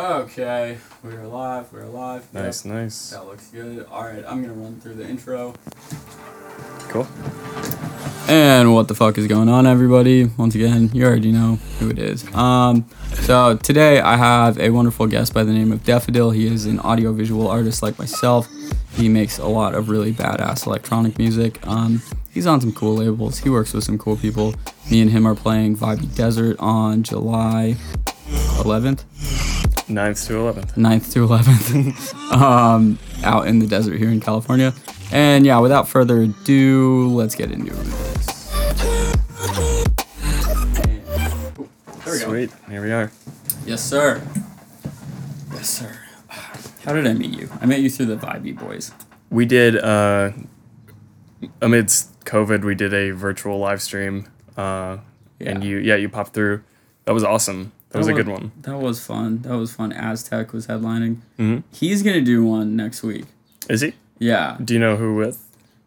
Okay, we're live. We're live. Yep, Nice, nice. That looks good. All right, I'm gonna run through the intro. Cool. And what the fuck is going on, everybody? Once again, you already know who it is. Um, so today I have a wonderful guest by the name of Daffodil. He is an audiovisual artist like myself. He makes a lot of really badass electronic music. Um, he's on some cool labels. He works with some cool people. Me and him are playing Vibey Desert on July 11th. 9th to 11th. 9th to 11th um, out in the desert here in California. And yeah, without further ado, let's get into this. There we go. Sweet. Here we are. Yes, sir. Yes, sir. How did I meet you? I met you through the Vibey Boys. We did, uh, amidst COVID, we did a virtual live stream. Uh, And you, yeah, you popped through. That was awesome. That was a good one. That was fun. That was fun. Aztec was headlining. Mhm. He's gonna do one next week. Is he? Yeah. Do you know who with?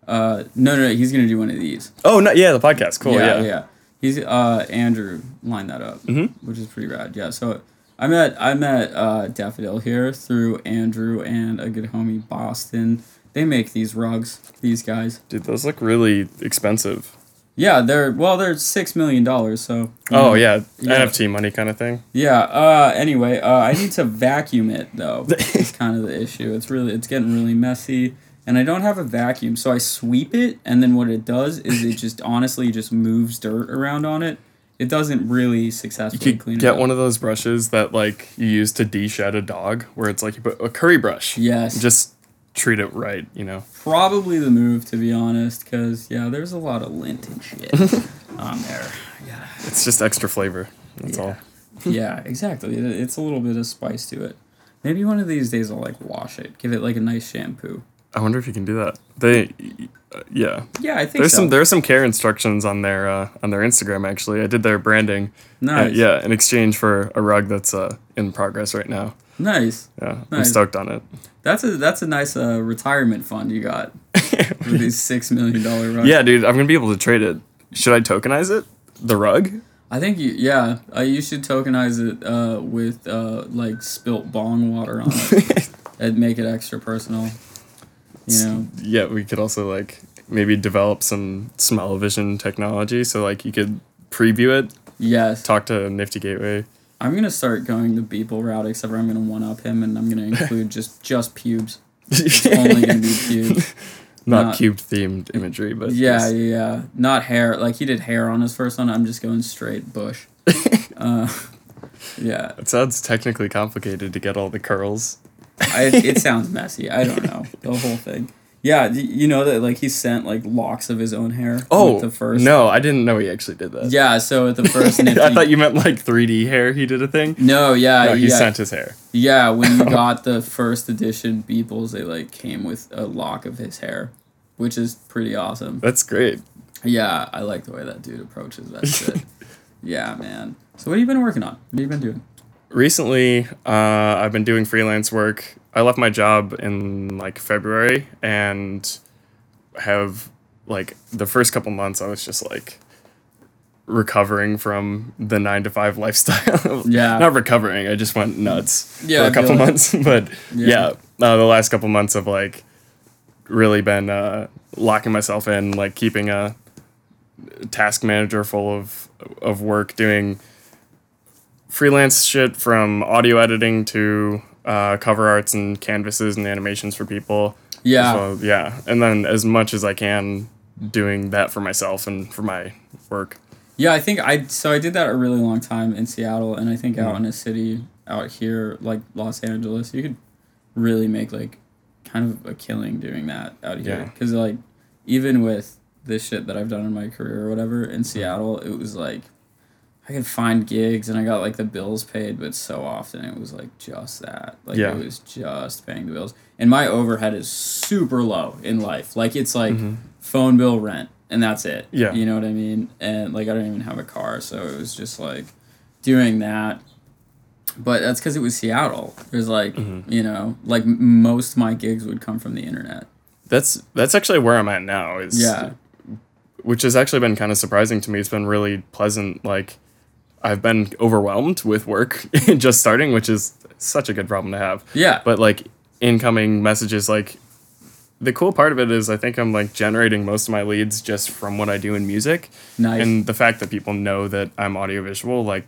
Uh, no, no, no. He's gonna do one of these. Oh, no, yeah, the podcast. Cool. yeah, Yeah. yeah. He's uh Andrew lined that up, Mhm. which is pretty rad. Yeah. So I met I met uh, Daffodil here through Andrew and a good homie Boston. They make these rugs. These guys. Dude, those look really expensive. Yeah, they're well, they're six million dollars. So. Oh, know. yeah. NFT money kind of thing. Yeah. Uh. Anyway, uh, I need to vacuum it though. It's kind of the issue. It's really it's getting really messy, and I don't have a vacuum, so I sweep it, and then what it does is it just honestly just moves dirt around on it. It doesn't really You successfully could clean it get one of those brushes that, like, you use to de-shed a dog, where it's like you put a curry brush. Yes. Just treat it right, you know? Probably the move, to be honest, because yeah, there's a lot of lint and shit on there. Yeah. It's just extra flavor. That's all. Yeah, exactly. It, it's a little bit of spice to it. Maybe one of these days I'll like wash it, give it like a nice shampoo. I wonder if you can do that. They, yeah. Yeah, I think There's so. some there's some care instructions on their uh, on their Instagram actually. I did their branding. uh, nice. yeah, in exchange for a rug that's uh, in progress right now. Nice. Yeah, I'm stoked on it. That's a that's a nice uh, retirement fund you got with these six million dollar rugs. yeah, dude, I'm gonna be able to trade it. Should I tokenize it? The rug? I think you yeah uh, you should tokenize it uh, with uh, like spilt bong water on it and make it extra personal. You know. Yeah, we could also like maybe develop some smell vision technology so like you could preview it, Yes. talk to Nifty Gateway. I'm gonna start going the Beeple route, except for I'm gonna one up him and I'm gonna include just just pubes. It's only gonna be pubes. Not not- cube themed imagery, but Yeah, just- yeah, yeah. Not hair. Like he did hair on his first one. I'm just going straight bush. uh, yeah. It sounds technically complicated to get all the curls. I, it sounds messy. I don't know the whole thing. Yeah, you know that like he sent like locks of his own hair. with Oh, the first. no, I didn't know he actually did that. Yeah, so at the first nifty. I thought you meant like 3D hair. He did a thing. No, yeah, No, he yeah, sent his hair. yeah. When you got the first edition Beeples, they like came with a lock of his hair, which is pretty awesome. That's great. Yeah, I like the way that dude approaches that shit. yeah, man. So what have you been working on? What have you been doing? Recently, uh, I've been doing freelance work. I left my job in like February and have like the first couple months I was just like recovering from the nine to five lifestyle. Yeah. Not recovering. I just went nuts Yeah, for I couple months. But Yeah. yeah, uh, the last couple months have like really been uh, locking myself in, like keeping a task manager full of of work doing freelance shit from audio editing to uh, cover arts and canvases and animations for people. Yeah. So, yeah. And then as much as I can doing that for myself and for my work. Yeah, I think I so I did that a really long time in Seattle, and I think Mm-hmm. out in a city out here like Los Angeles, you could really make like kind of a killing doing that out here. Yeah. Because like even with this shit that I've done in my career or whatever Mm-hmm. in Seattle, it was like I could find gigs and I got like the bills paid, but so often it was like just that. Like Yeah. it was just paying the bills, and my overhead is super low in life. Like it's like phone bill, rent, and that's it. Mm-hmm. Yeah. you know what I mean. And like I don't even have a car, so it was just like doing that. But that's because it was Seattle. There's like Mm-hmm. you know like most of my gigs would come from the internet. That's that's actually where I'm at now. Is Yeah. which has actually been kind of surprising to me. It's been really pleasant. Like I've been overwhelmed with work just starting, which is such a good problem to have. Yeah. But like incoming messages, like the cool part of it is I think I'm like generating most of my leads just from what I do in music. Nice. And the fact that people know that I'm audiovisual, like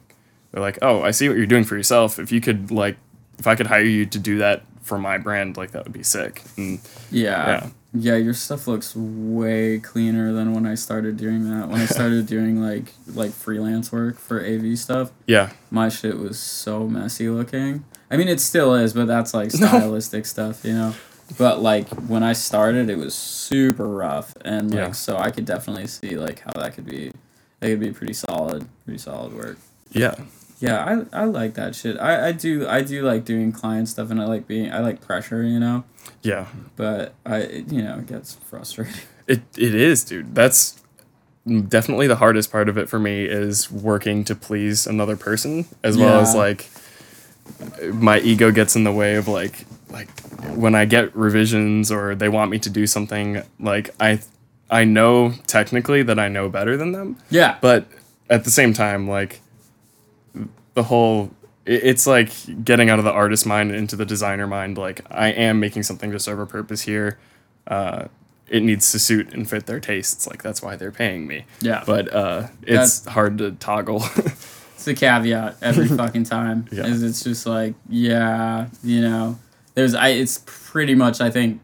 they're like, oh, I see what you're doing for yourself. If you could like, if I could hire you to do that for my brand, like that would be sick. And Yeah. Yeah. Yeah, your stuff looks way cleaner than when I started doing that. When I started doing like like freelance work for AV stuff, yeah, my shit was so messy looking. I mean, it still is, but that's like stylistic stuff, you know. But like when I started, it was super rough, and like Yeah. so I could definitely see like how that could be, It could be pretty solid, pretty solid work. yeah, Yeah, I, I like that shit. I, I do I do like doing client stuff, and I like being I like pressure, you know. Yeah. But I you know it gets frustrating. It it is, dude. That's definitely the hardest part of it for me is working to please another person as well as like my ego gets in the way of like like when I get revisions or they want me to do something like I I know technically that I know better than them, Yeah, but at the same time like the whole it's like getting out of the artist mind into the designer mind like i am making something to serve a purpose here uh, it needs to suit and fit their tastes like that's why they're paying me Yeah. but uh, it's hard to toggle it's the caveat every fucking time. Yeah. Is it's just like yeah, you know, there's I it's pretty much I think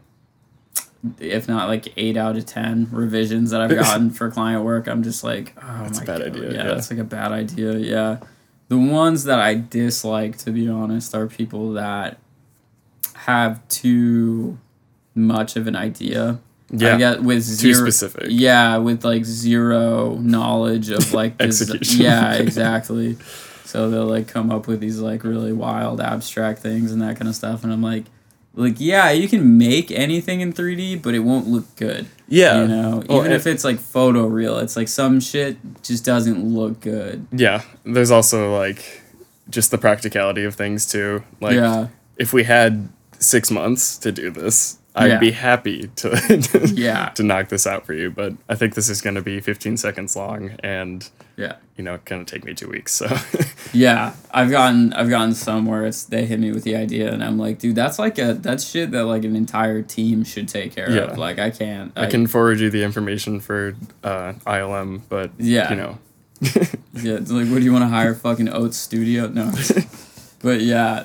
if not like eight out of ten revisions that I've gotten for client work, I'm just like, oh That's a bad God. idea, Yeah, yeah. that's like a bad idea. Yeah, the ones that I dislike, to be honest, are people that have too much of an idea. Yeah. I get with Too zero, specific. Yeah, with like zero knowledge of like this. Yeah, exactly. So they'll like come up with these like really wild abstract things and that kind of stuff, and I'm like, like yeah, you can make anything in 3D, but it won't look good. Yeah You know, Well, even and- if it's like photo real, it's like some shit just doesn't look good. yeah there's also like just the practicality of things too like yeah, if we had six months to do this i'd Yeah. be happy to Yeah. to knock this out for you but i think this is going to be 15 seconds long and yeah, you know going to take me two weeks so yeah. I've gotten I've gotten some where it's they hit me with the idea, and I'm like, dude, that's like a that's shit that like an entire team should take care Yeah. of. Like I can't. I can forward you the information for uh, ILM, but Yeah. you know, Yeah, it's like, what do you want to hire? Fucking Oats Studio? No. but yeah,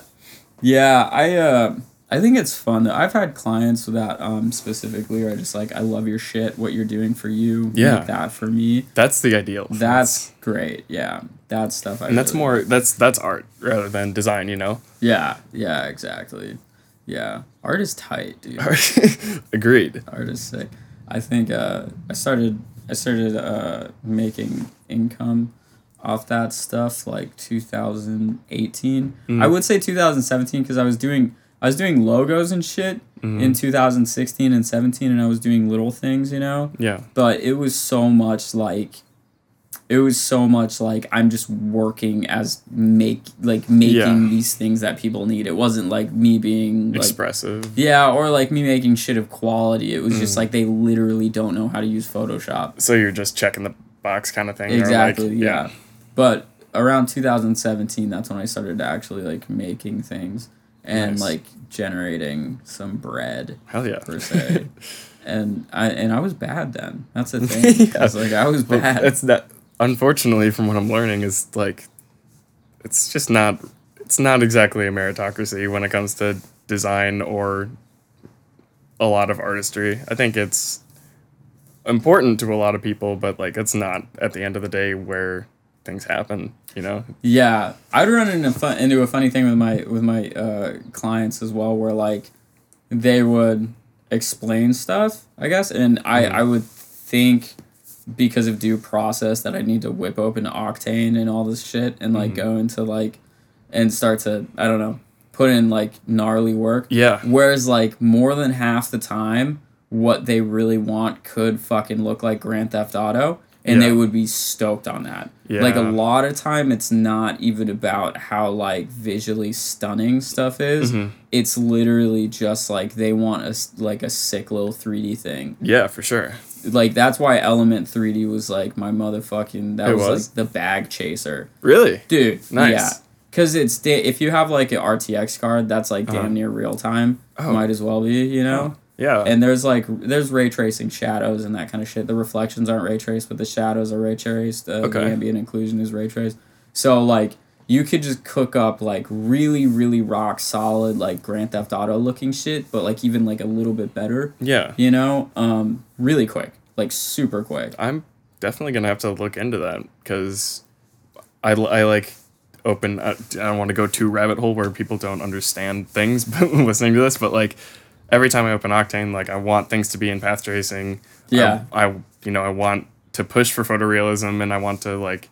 yeah, I uh, I think it's fun. though. I've had clients that um specifically are just like, I love your shit. What you're doing for you, Yeah. make that for me. that's the ideal. That's great. Yeah, that's stuff. I and that's really- more that's that's art rather than design. You know, Yeah, yeah, exactly. Yeah, art is tight, dude. agreed. art is sick. I think uh, I started I started uh, making income off that stuff like 2018. I would say 2017 because I was doing I was doing logos and shit in 2016 and 17, and I was doing little things, you know. Yeah, But it was so much like it was so much like I'm just working as make like making Yeah. these things that people need. It wasn't like me being like expressive. yeah, or like me making shit of quality. It was Mm. just like they literally don't know how to use Photoshop. So you're just checking the box kind of thing. or, like, Exactly, yeah. But around 2017, that's when I started actually like making things and Nice. like generating some bread Hell yeah. per se. and I and I was bad then. That's the thing. Yeah. It's like I was bad. It's that. Unfortunately, from what I'm learning, is like, it's just not. It's not exactly a meritocracy when it comes to design or a lot of artistry. I think it's important to a lot of people, but like it's not at the end of the day where things happen. You know? Yeah, I'd run into fun into a funny thing with my with my uh, clients as well, where like they would explain stuff, I guess, and I I would think because of due process that I need to whip open Octane and all this shit and like go into like and start to I don't know put in like gnarly work. Yeah. Whereas like more than half the time, what they really want could fucking look like Grand Theft Auto, and they would be stoked on that. Like a lot of time, it's not even about how like visually stunning stuff is. Mm-hmm. It's literally just like they want a like a sick little three D thing. Yeah, for sure. Like that's why Element three D was like my motherfucking that It was, was? like the bag chaser Really? dude Nice. yeah because it's da- if you have like an RTX card that's like damn near real time, Uh-huh. Oh. might as well be, you know. Yeah. And there's like there's ray tracing shadows and that kind of shit. The reflections aren't ray traced, but the shadows are ray traced. Uh, Okay. The ambient occlusion is ray traced. So like you could just cook up like really really rock solid like Grand Theft Auto looking shit, but like even like a little bit better. yeah. You know, um, really quick, like super quick. I'm definitely gonna have to look into that because I, I like open. I, I don't want to go too rabbit hole where people don't understand things, listening to this, but like every time I open Octane, like I want things to be in path tracing. Yeah. I, I you know I want to push for photorealism and I want to like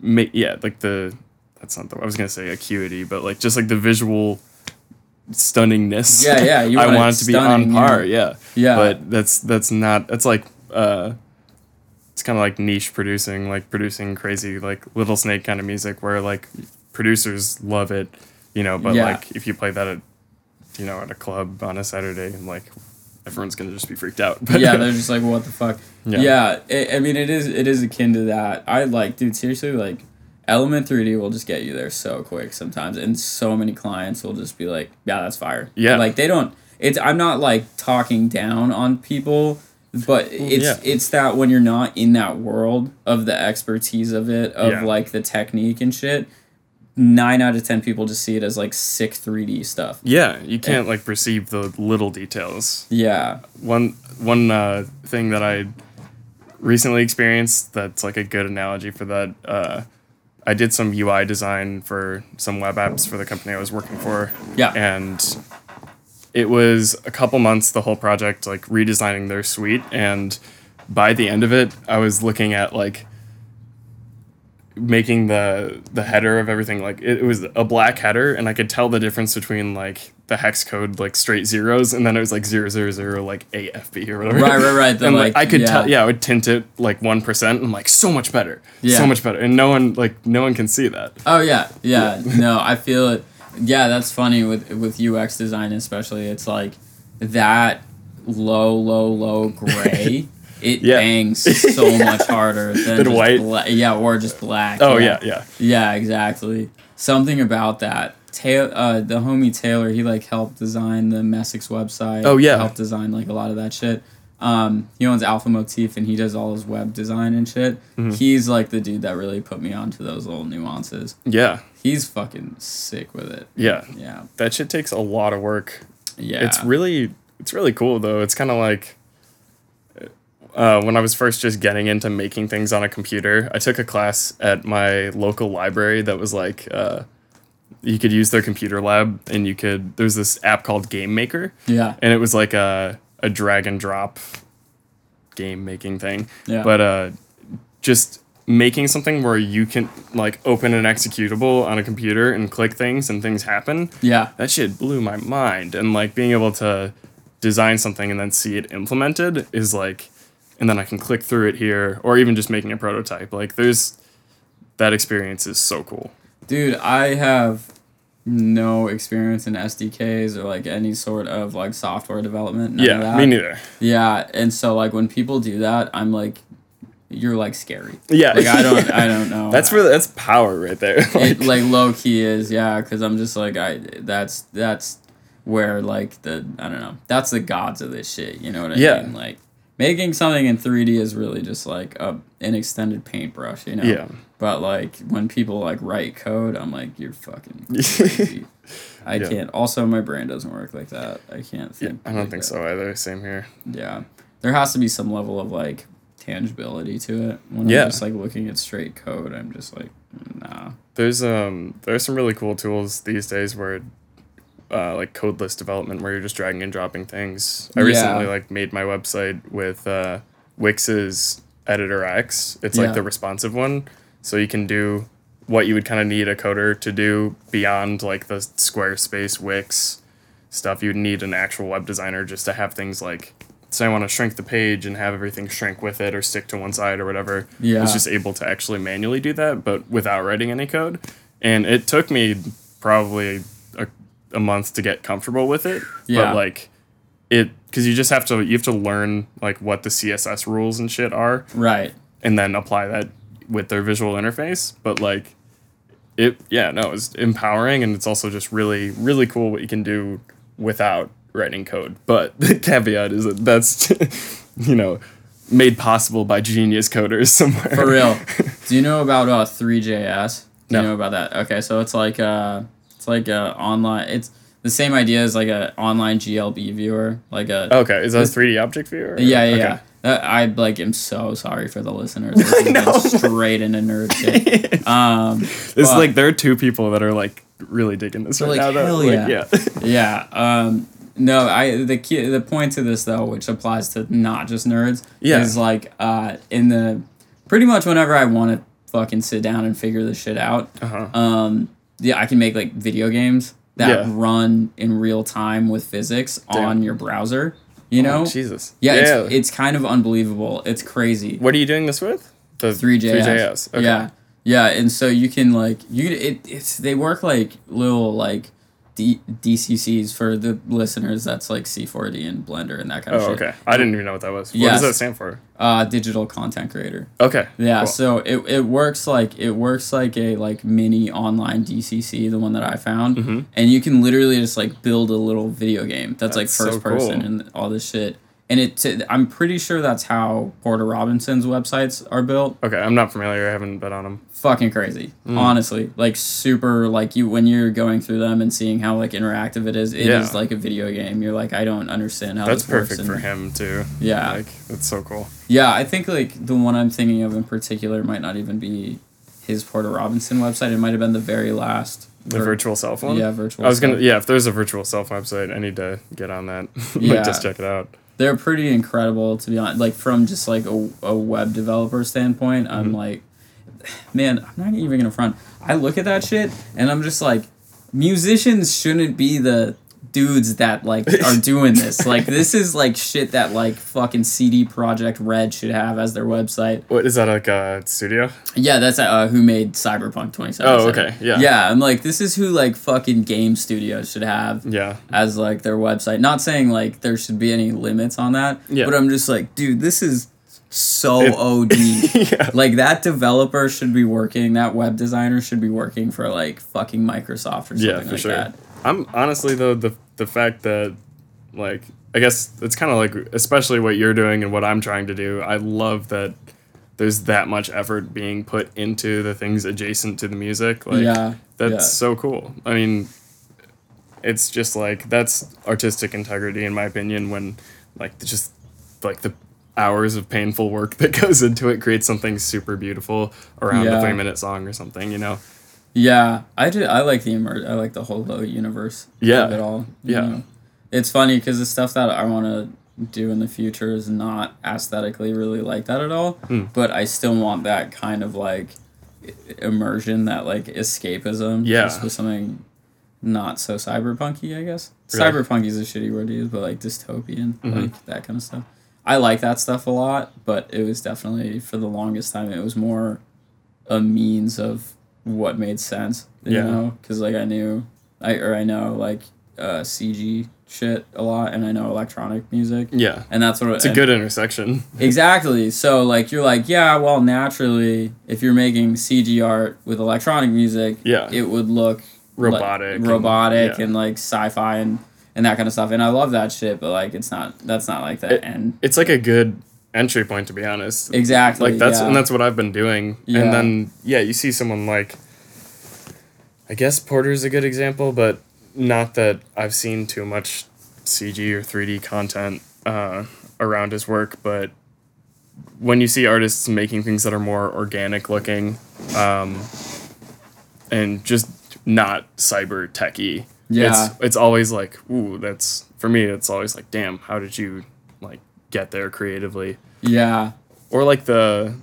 make yeah like the that's not the I was gonna say acuity, but like just like the visual stunningness. Yeah, yeah, you I want it want it to be on par. yeah. Yeah. Yeah. But that's that's not. That's like uh, it's kind of like niche producing, like producing crazy like Little Snake kind of music where like producers love it, you know. But Yeah. like if you play that at you know at a club on a Saturday, and like everyone's gonna just be freaked out. But yeah, they're just like, what the fuck. Yeah. Yeah, it, I mean, it is it is akin to that. I like, dude, seriously, like, Element 3D will just get you there so quick sometimes, and so many clients will just be like, yeah, that's fire. Yeah. like they don't. It's I'm not like talking down on people, but it's yeah. it's that when you're not in that world of the expertise of it, of Yeah. like the technique and shit. Nine out of ten people just see it as like sick 3D stuff. yeah, you can't like perceive the little details. Yeah, one one uh, thing that I recently experienced that's like a good analogy for that. Uh, I did some UI design for some web apps for the company I was working for. Yeah. And it was a couple months the whole project like redesigning their suite and by the end of it I was looking at like making the the header of everything like it, it was a black header and I could tell the difference between like the hex code like straight zeros and then it was like zero zero zero like AFB or whatever. Right, right, right, the, and like, like, I could yeah. tell yeah, I would tint it like one percent. I'm like so much better. Yeah. So much better. And no one like no one can see that. Oh yeah, yeah. no, I feel it. Yeah, that's funny with with UX design especially. It's like that low, low, low gray. It Yeah. bangs so much harder than Than just white? bla- yeah, or just black. Oh yeah, yeah. Yeah, exactly. Something about that. Taylor, uh, the homie Taylor, he like helped design the Messix website. Oh, yeah. helped design like a lot of that shit. Um, he owns Alpha Motif and he does all his web design and shit. Mm-hmm. He's like the dude that really put me onto those little nuances. Yeah. He's fucking sick with it. Yeah. Yeah, That shit takes a lot of work. yeah. It's really it's really cool though. It's kind of like uh, when I was first just getting into making things on a computer, I took a class at my local library that was like uh, you could use their computer lab and you could there's this app called Game Maker yeah, and it was like a a drag and drop game making thing. Yeah. But uh, just making something where you can like open an executable on a computer and click things and things happen. yeah, That shit blew my mind. And like being able to design something and then see it implemented is like, and then I can click through it here, or even just making a prototype. Like there's that experience is so cool. dude. I have no experience in SDKs or like any sort of like software development. yeah, me neither. Yeah, and so like when people do that, I'm like, you're like scary. Yeah, Like I don't, I don't know. that's really that's power right there. it like low key is yeah, because I'm just like I that's that's where like the I don't know that's the gods of this shit. You know what I Yeah. mean? Like making something in 3D is really just like a an extended paintbrush. You know. Yeah. But like when people like write code, I'm like you're fucking. Crazy. I Yeah. can't. Also, my brain doesn't work like that. I can't yeah, think. I don't like think that. so either. Same here. Yeah, there has to be some level of like tangibility to it. When Yeah. I'm just like looking at straight code, I'm just like, nah. There's um there's some really cool tools these days where uh, like codeless development where you're just dragging and dropping things. I Yeah. recently like made my website with uh, Wix's Editor X. It's Yeah. like the responsive one, so you can do what you would kind of need a coder to do beyond like the Squarespace Wix stuff. You'd need an actual web designer just to have things like. Say I want to shrink the page and have everything shrink with it or stick to one side or whatever. Yeah. It's just able to actually manually do that, but without writing any code. And it took me probably a, month to get comfortable with it. Yeah. But like it, because you just have to you have to learn like what the CSS rules and shit are, Right. and then apply that with their visual interface. But like it yeah no it's empowering and it's also just really really cool what you can do without writing code but the caveat is that that's you know made possible by genius coders somewhere For real. Do you know about uh, 3JS? Do No. you know about that? Okay, so it's like uh it's like a online it's the same idea as like a online GLB viewer, like a okay is that a 3d object viewer or- Yeah, yeah, okay. yeah. Uh, I like am so sorry for the listeners. This know. straight into nerd shit. Um, it's but- like there are two people that are like really digging this right like, now that, hell like, yeah. yeah yeah. Um, no, I the key the point to this though, which applies to not just nerds, Yeah. is like uh in the pretty much whenever I want to fucking sit down and figure this shit out, uh-huh um, yeah, I can make like video games that Yeah. run in real time with physics Damn. on your browser. You know, Oh, jesus yeah, It's, it's kind of unbelievable. It's crazy. what are you doing this with the 3JS. 3js okay. Yeah, yeah, and so you can like you it it's they work like little like D, DCCs for the listeners. That's like C4D and Blender and that kind of oh shit. okay i didn't even know what that was what Yes. does that stand for Uh, digital content creator. okay Yeah, cool. so it, it works like it works like a like mini online DCC, the one that I found, Mm-hmm. and you can literally just like build a little video game that's, like That's so first person cool. and all this shit. And it, I'm pretty sure that's how Porter Robinson's websites are built. okay i'm not familiar i haven't been on them fucking crazy Mm. honestly like super like you when you're going through them and seeing how like interactive it is it is Yeah. like a video game you're like i don't understand how that's this works perfect for him too yeah like that's so cool yeah i think like the one i'm thinking of in particular might not even be his porter robinson website it might have been the very last the vir- virtual self one yeah virtual I was gonna yeah. If there's a virtual self website, I need to get on that. Yeah. just check it out. They're pretty incredible to be honest like from just like a, a web developer standpoint Mm-hmm. i'm like man i'm not even gonna front i look at that shit and i'm just like musicians shouldn't be the dudes that like are doing this like this is like shit that like fucking CD Projekt Red should have as their website What is that like a studio? yeah that's uh, who made cyberpunk 2077 Oh, okay, yeah. yeah i'm like this is who like fucking game studios should have Yeah. as like their website. Not saying like there should be any limits on that, Yeah. but I'm just like, dude, this is so OD. yeah. like that developer should be working, that web designer should be working for like fucking Microsoft or something Yeah, for like sure. that. I'm honestly though the the fact that like I guess it's kind of like especially what you're doing and what I'm trying to do. I love that there's that much effort being put into the things adjacent to the music. Like Yeah, that's yeah. so cool. I mean, it's just like that's artistic integrity in my opinion when like just like the hours of painful work that goes into it creates something super beautiful around Yeah. a 3 minute song or something, you know. Yeah, I do. I like the immer- I like the whole low universe. Yeah. of it all. Yeah. know. it's funny because the stuff that I want to do in the future is not aesthetically really like that at all. Hmm. But I still want that kind of like immersion, that like escapism. Yeah. just with something not so cyberpunky. I guess Really? cyberpunky is a shitty word to use, but like dystopian, Mhm. like that kind of stuff. I like that stuff a lot, but it was definitely for the longest time it was more a means of what made sense. You Yeah. know, because like I knew, I or I know like uh, CG shit a lot, and I know electronic music, Yeah. and that's what It's a good intersection. Exactly. So like you're like, yeah, well naturally if you're making CG art with electronic music, Yeah. it would look like- Robotic and- robotic yeah. and like sci-fi and and that kind of stuff. And I love that shit, but like it's not that's not like the It- end. It's like a good entry point to be honest. Exactly. Like that's yeah. and that's what I've been doing. Yeah. And then yeah, you see someone like I guess Porter's a good example, but not that I've seen too much CG or 3D content uh, around his work, but when you see artists making things that are more organic looking um, and just not cyber techy, Yeah. it's it's always like, ooh, that's for me. It's always like, damn, how did you get there creatively? Yeah. Or like the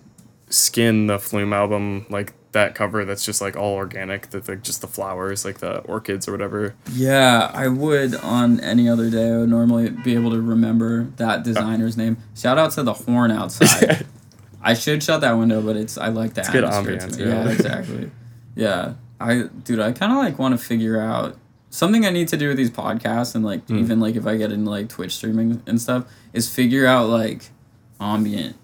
skin, the Flume album, like that cover that's just like all organic, that like just the flowers, like the orchids or whatever. Yeah, I would on any other day. I would normally be able to remember that designer's name. Shout out to the horn outside. I should shut that window, but it's I like the good atmosphere. ambiance, yeah. Yeah, exactly. Yeah, I dude, I kind of like want to figure out something I need to do with these podcasts and like Hmm. even like if I get into like Twitch streaming and stuff is figure out like ambient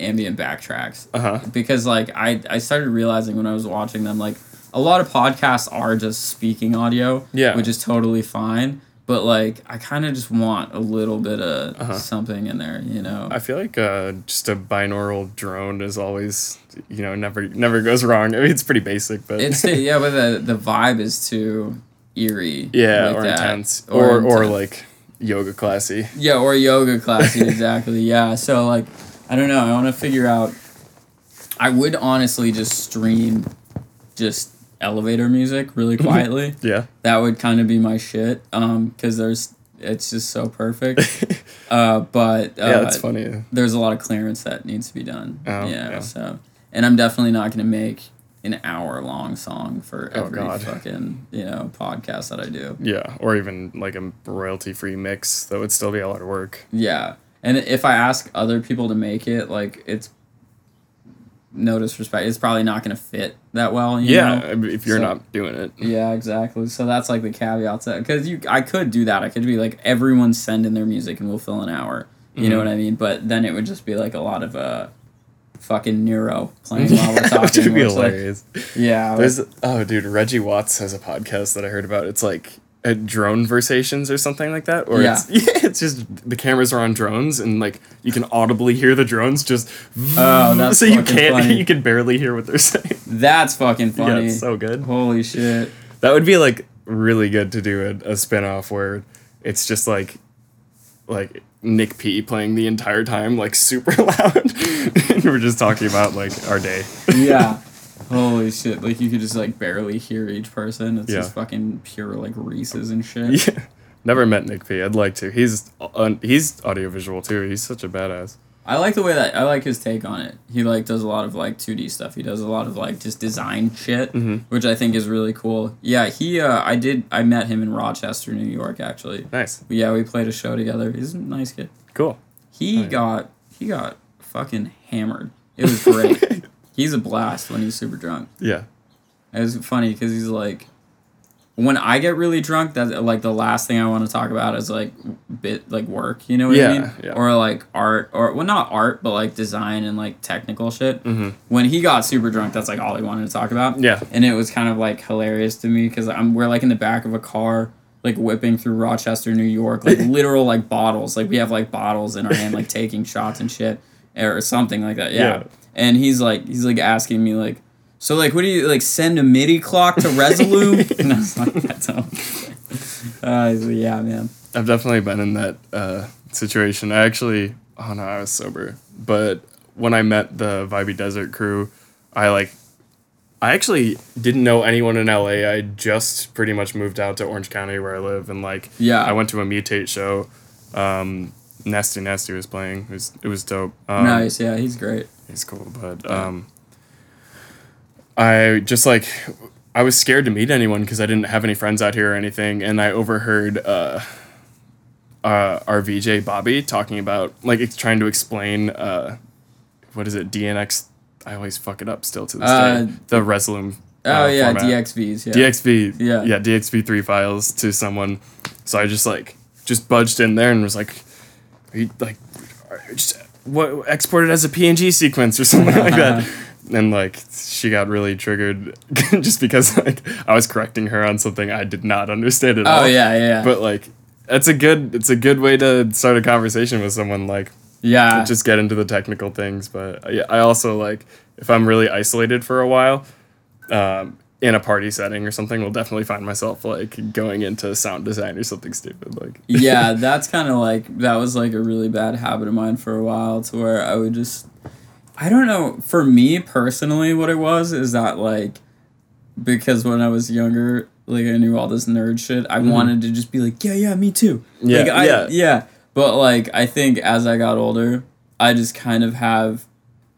ambient backtracks Uh huh. because like I I started realizing when I was watching them like a a lot of podcasts are just speaking audio, Yeah. which is totally fine. But like, I kind of just want a little bit of Uh-huh. something in there, you know. I feel like uh, just a binaural drone is always, you know, never never goes wrong. I mean, it's pretty basic, but It's yeah, but the the vibe is too eerie. yeah, like or that. intense, or or, intense. like yoga classy. yeah, or yoga classy exactly. Yeah, so like, I don't know. I want to figure out. I would honestly just stream, just elevator music really quietly. Yeah, that would kind of be my shit. Um, because there's it's just so perfect. uh, but uh, yeah, that's funny. there's a lot of clearance that needs to be done. Oh, yeah, yeah. So, and I'm definitely not gonna make an hour long song for Oh, every God. fucking you know podcast that I do. Yeah, or even like a royalty free mix. That would still be a lot of work. Yeah, and if I ask other people to make it, like it's no disrespect, it's probably not gonna fit that well. You yeah, know? if you're So- not doing it. Yeah, exactly. So that's like the caveat to because you I could do that. I could be like everyone send in their music and we'll fill an hour. You know Mhm. what I mean? But then it would just be like a lot of uh fucking neuro playing while we're talking. Which would be it's like- hilarious. yeah. There's oh dude, Reggie Watts has a podcast that I heard about. It's like a drone versations or something like that. Or it's yeah, it's just the cameras are on drones and like you can audibly hear the drones just Oh, that's so you can't funny. you can barely hear what they're saying. that's fucking Yeah, funny. it's so good. Holy shit. That would be like really good to do a, a spin-off where it's just like like Nick P playing the entire time like super loud and we're just talking about like our day. Yeah. Holy shit. Like you could just like barely hear each person. It's Yeah. just fucking pure like Reese's and shit. Yeah. Never met Nick P. I'd like to. He's uh, he's audiovisual too. He's such a badass. I like the way that I like his take on it. He like does a lot of like 2D stuff. He does a lot of like just design shit, Mhm. which I think is really cool. Yeah, he uh I did I met him in Rochester, New York actually. Nice. Yeah, we played a show together. He's a nice kid. Cool. He Oh, yeah. got he got fucking hammered. It was great. he's a blast when he's super drunk. Yeah. It was funny because he's like, when I get really drunk, that like the last thing I want to talk about is like bit like work. You know what I mean? yeah. Or like art, or well, not art, but like design and like technical shit. Mm-hmm. When he got super drunk, that's like all he wanted to talk about. Yeah. And it was kind of like hilarious to me because I'm we're like in the back of a car. Like whipping through Rochester, New York, like literal like bottles. Like we have like bottles in our hand, like taking shots and shit, or something like that. Yeah. Yeah. And he's like, he's like asking me like, so like, what do you like send a MIDI clock to Resolume? and I was like, I don't. Uh, he's yeah, man. I've definitely been in that uh, situation. I actually, oh no, I was sober. But when I met the Vibey Desert crew, I like, I actually didn't know anyone in LA. I just pretty much moved out to Orange County where I live, and like, Yeah. I went to a Mutate show. Um, Nasty Nasty was playing. It was it was dope. Um, nice, yeah, he's great. He's cool, but um, I just like I was scared to meet anyone because I didn't have any friends out here or anything, and I overheard uh, uh, our VJ Bobby talking about like trying to explain uh, what is it DNX. I always fuck it up still to this Uh, day. The Resolume. Oh uh, yeah, format. DXVs. Yeah. DXV. Yeah. Yeah, DXV3 files to someone. So I just like just budged in there and was like, are you, like, just what export it as a PNG sequence or something like that. And like she got really triggered just because like I was correcting her on something I did not understand at all. Oh yeah, yeah, yeah. But like that's a good it's a good way to start a conversation with someone like yeah. just get into the technical things. But uh, yeah, I also like if I'm really isolated for a while, um, in a party setting or something, will definitely find myself like going into sound design or something stupid. Like yeah, that's kind of like that was like a really bad habit of mine for a while to where I would just I don't know, for me personally what it was is that like because when I was younger, like I knew all this nerd shit, I wanted to just be like, yeah, yeah, me too. Yeah, like, I, yeah. yeah. But like I think as I got older, I just kind of have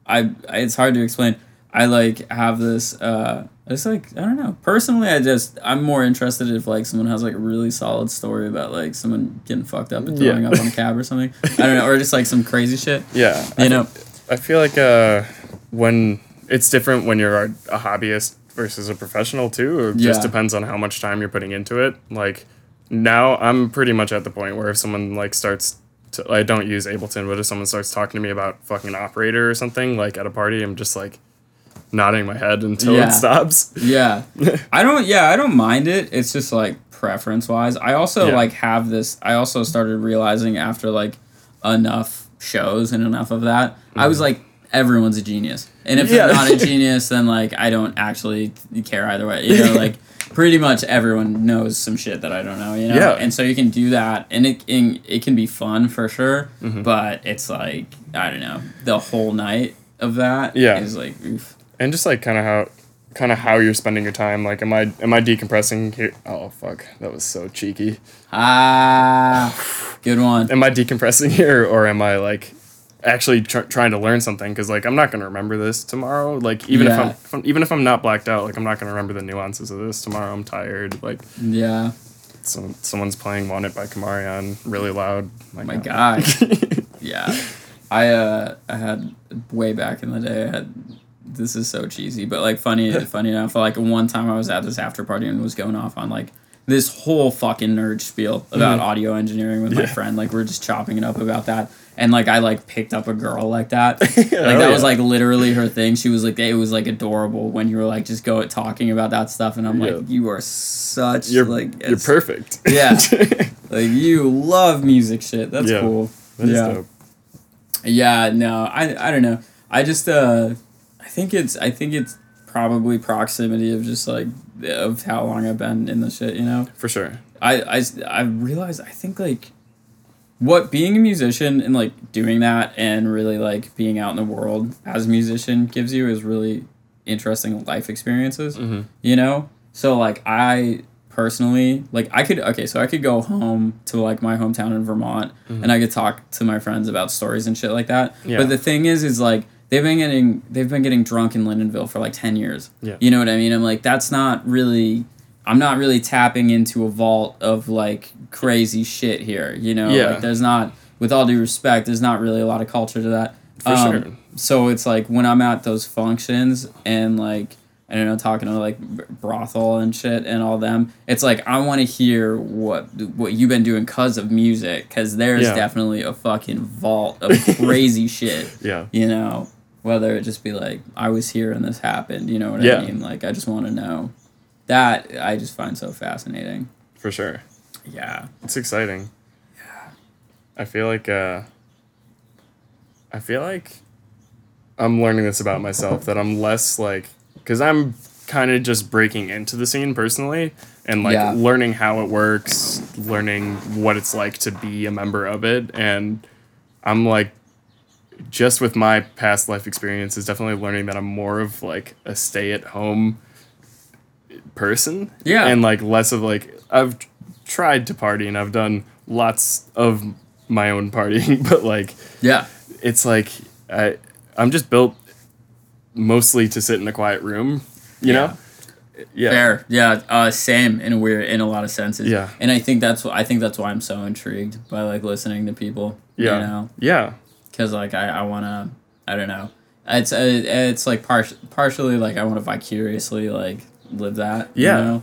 I it's hard to explain. I like have this uh it's like I don't know. Personally I just I'm more interested if like someone has like a really solid story about like someone getting fucked up and Yeah. throwing up on a cab or something. I don't know, or just like some crazy shit. yeah, I You know. I feel like uh, when it's different when you're a, a hobbyist versus a professional too. It just depends on how much time you're putting into it. Like now, I'm pretty much at the point where if someone like starts, to, I don't use Ableton, but if someone starts talking to me about fucking operator or something like at a party, I'm just like, nodding my head until Yeah. it stops. Yeah. I don't yeah, I don't mind it. It's just like preference wise. I also Yeah. like have this I also started realizing after like enough shows and enough of that, I was like everyone's a genius. And if Mm-hmm. Yeah. they're not a genius, then like I don't actually care either way. You know, like pretty much everyone knows some shit that I don't know, you know? Yeah. And so you can do that and it can it can be fun for sure, Mm-hmm. but it's like I don't know, the whole night of that Yeah. is like oof. and just like kind of how kind of how you're spending your time like am i am i decompressing here oh fuck that was so cheeky Ah, good one. am i decompressing here or am i like actually tr- trying to learn something because like i'm not going to remember this tomorrow like even if, I'm, if i'm even if i'm not blacked out like i'm not going to remember the nuances of this tomorrow i'm tired like Yeah. some, someone's playing want it by Kumarion really loud Oh my god. yeah. I uh I had way back in the day I had this is so cheesy, but like funny funny enough, like one time I was at this after party and was going off on like this whole fucking nerd spiel about audio engineering with my friend. Like we're just chopping it up about that. And like I like picked up a girl like that. like Oh, that was like literally her thing. She was like it was like adorable when you were like just go at talking about that stuff and I'm Yeah. like, you are such you're like you're perfect Yeah. Like you love music shit. That's Yeah. cool. That yeah. dope. Yeah, no, I I don't know. I just uh think it's I think it's probably proximity of just like of how long I've been in the shit, you know. for sure I I I realize I think like what being a musician and like doing that and really like being out in the world as a musician gives you is really interesting life experiences Mhm. you know so like i personally like i could okay so i could go home to like my hometown in vermont and i could talk to my friends about stories and shit like that Yeah. but the thing is is like they've been getting they've been getting drunk in Lyndonville for like 10 years Yeah. you know what i mean i'm like that's not really i'm not really tapping into a vault of like crazy shit here you know Yeah. like there's not with all due respect there's not really a lot of culture to that For sure. Um, so it's like when i'm at those functions and like I don't know, talking to like brothel and shit and all them. It's like I want to hear what what you've been doing cause of music, cause there's Yeah. definitely a fucking vault of crazy shit. yeah You know, whether it just be like I was here and this happened. You know what Yeah. I mean? Like I just want to know. That I just find so fascinating. for sure Yeah. It's exciting. Yeah. I feel like uh I feel like I'm learning this about myself that I'm less like cuz I'm kind of just breaking into the scene personally and like Yeah. learning how it works, learning what it's like to be a member of it and I'm like just with my past life experiences definitely learning that I'm more of like a stay at home person Yeah. and like less of like I've tried to party and I've done lots of my own partying but like Yeah. it's like I I'm just built mostly to sit in a quiet room you know yeah Fair, yeah, uh, same in a weird, in a lot of senses. Yeah. and I think that's wh- I think that's why I'm so intrigued by like listening to people. yeah you know, yeah because like I, I want to, I don't know, it's uh, it's like par- partially like I want to vicariously like live that. Yeah. you know?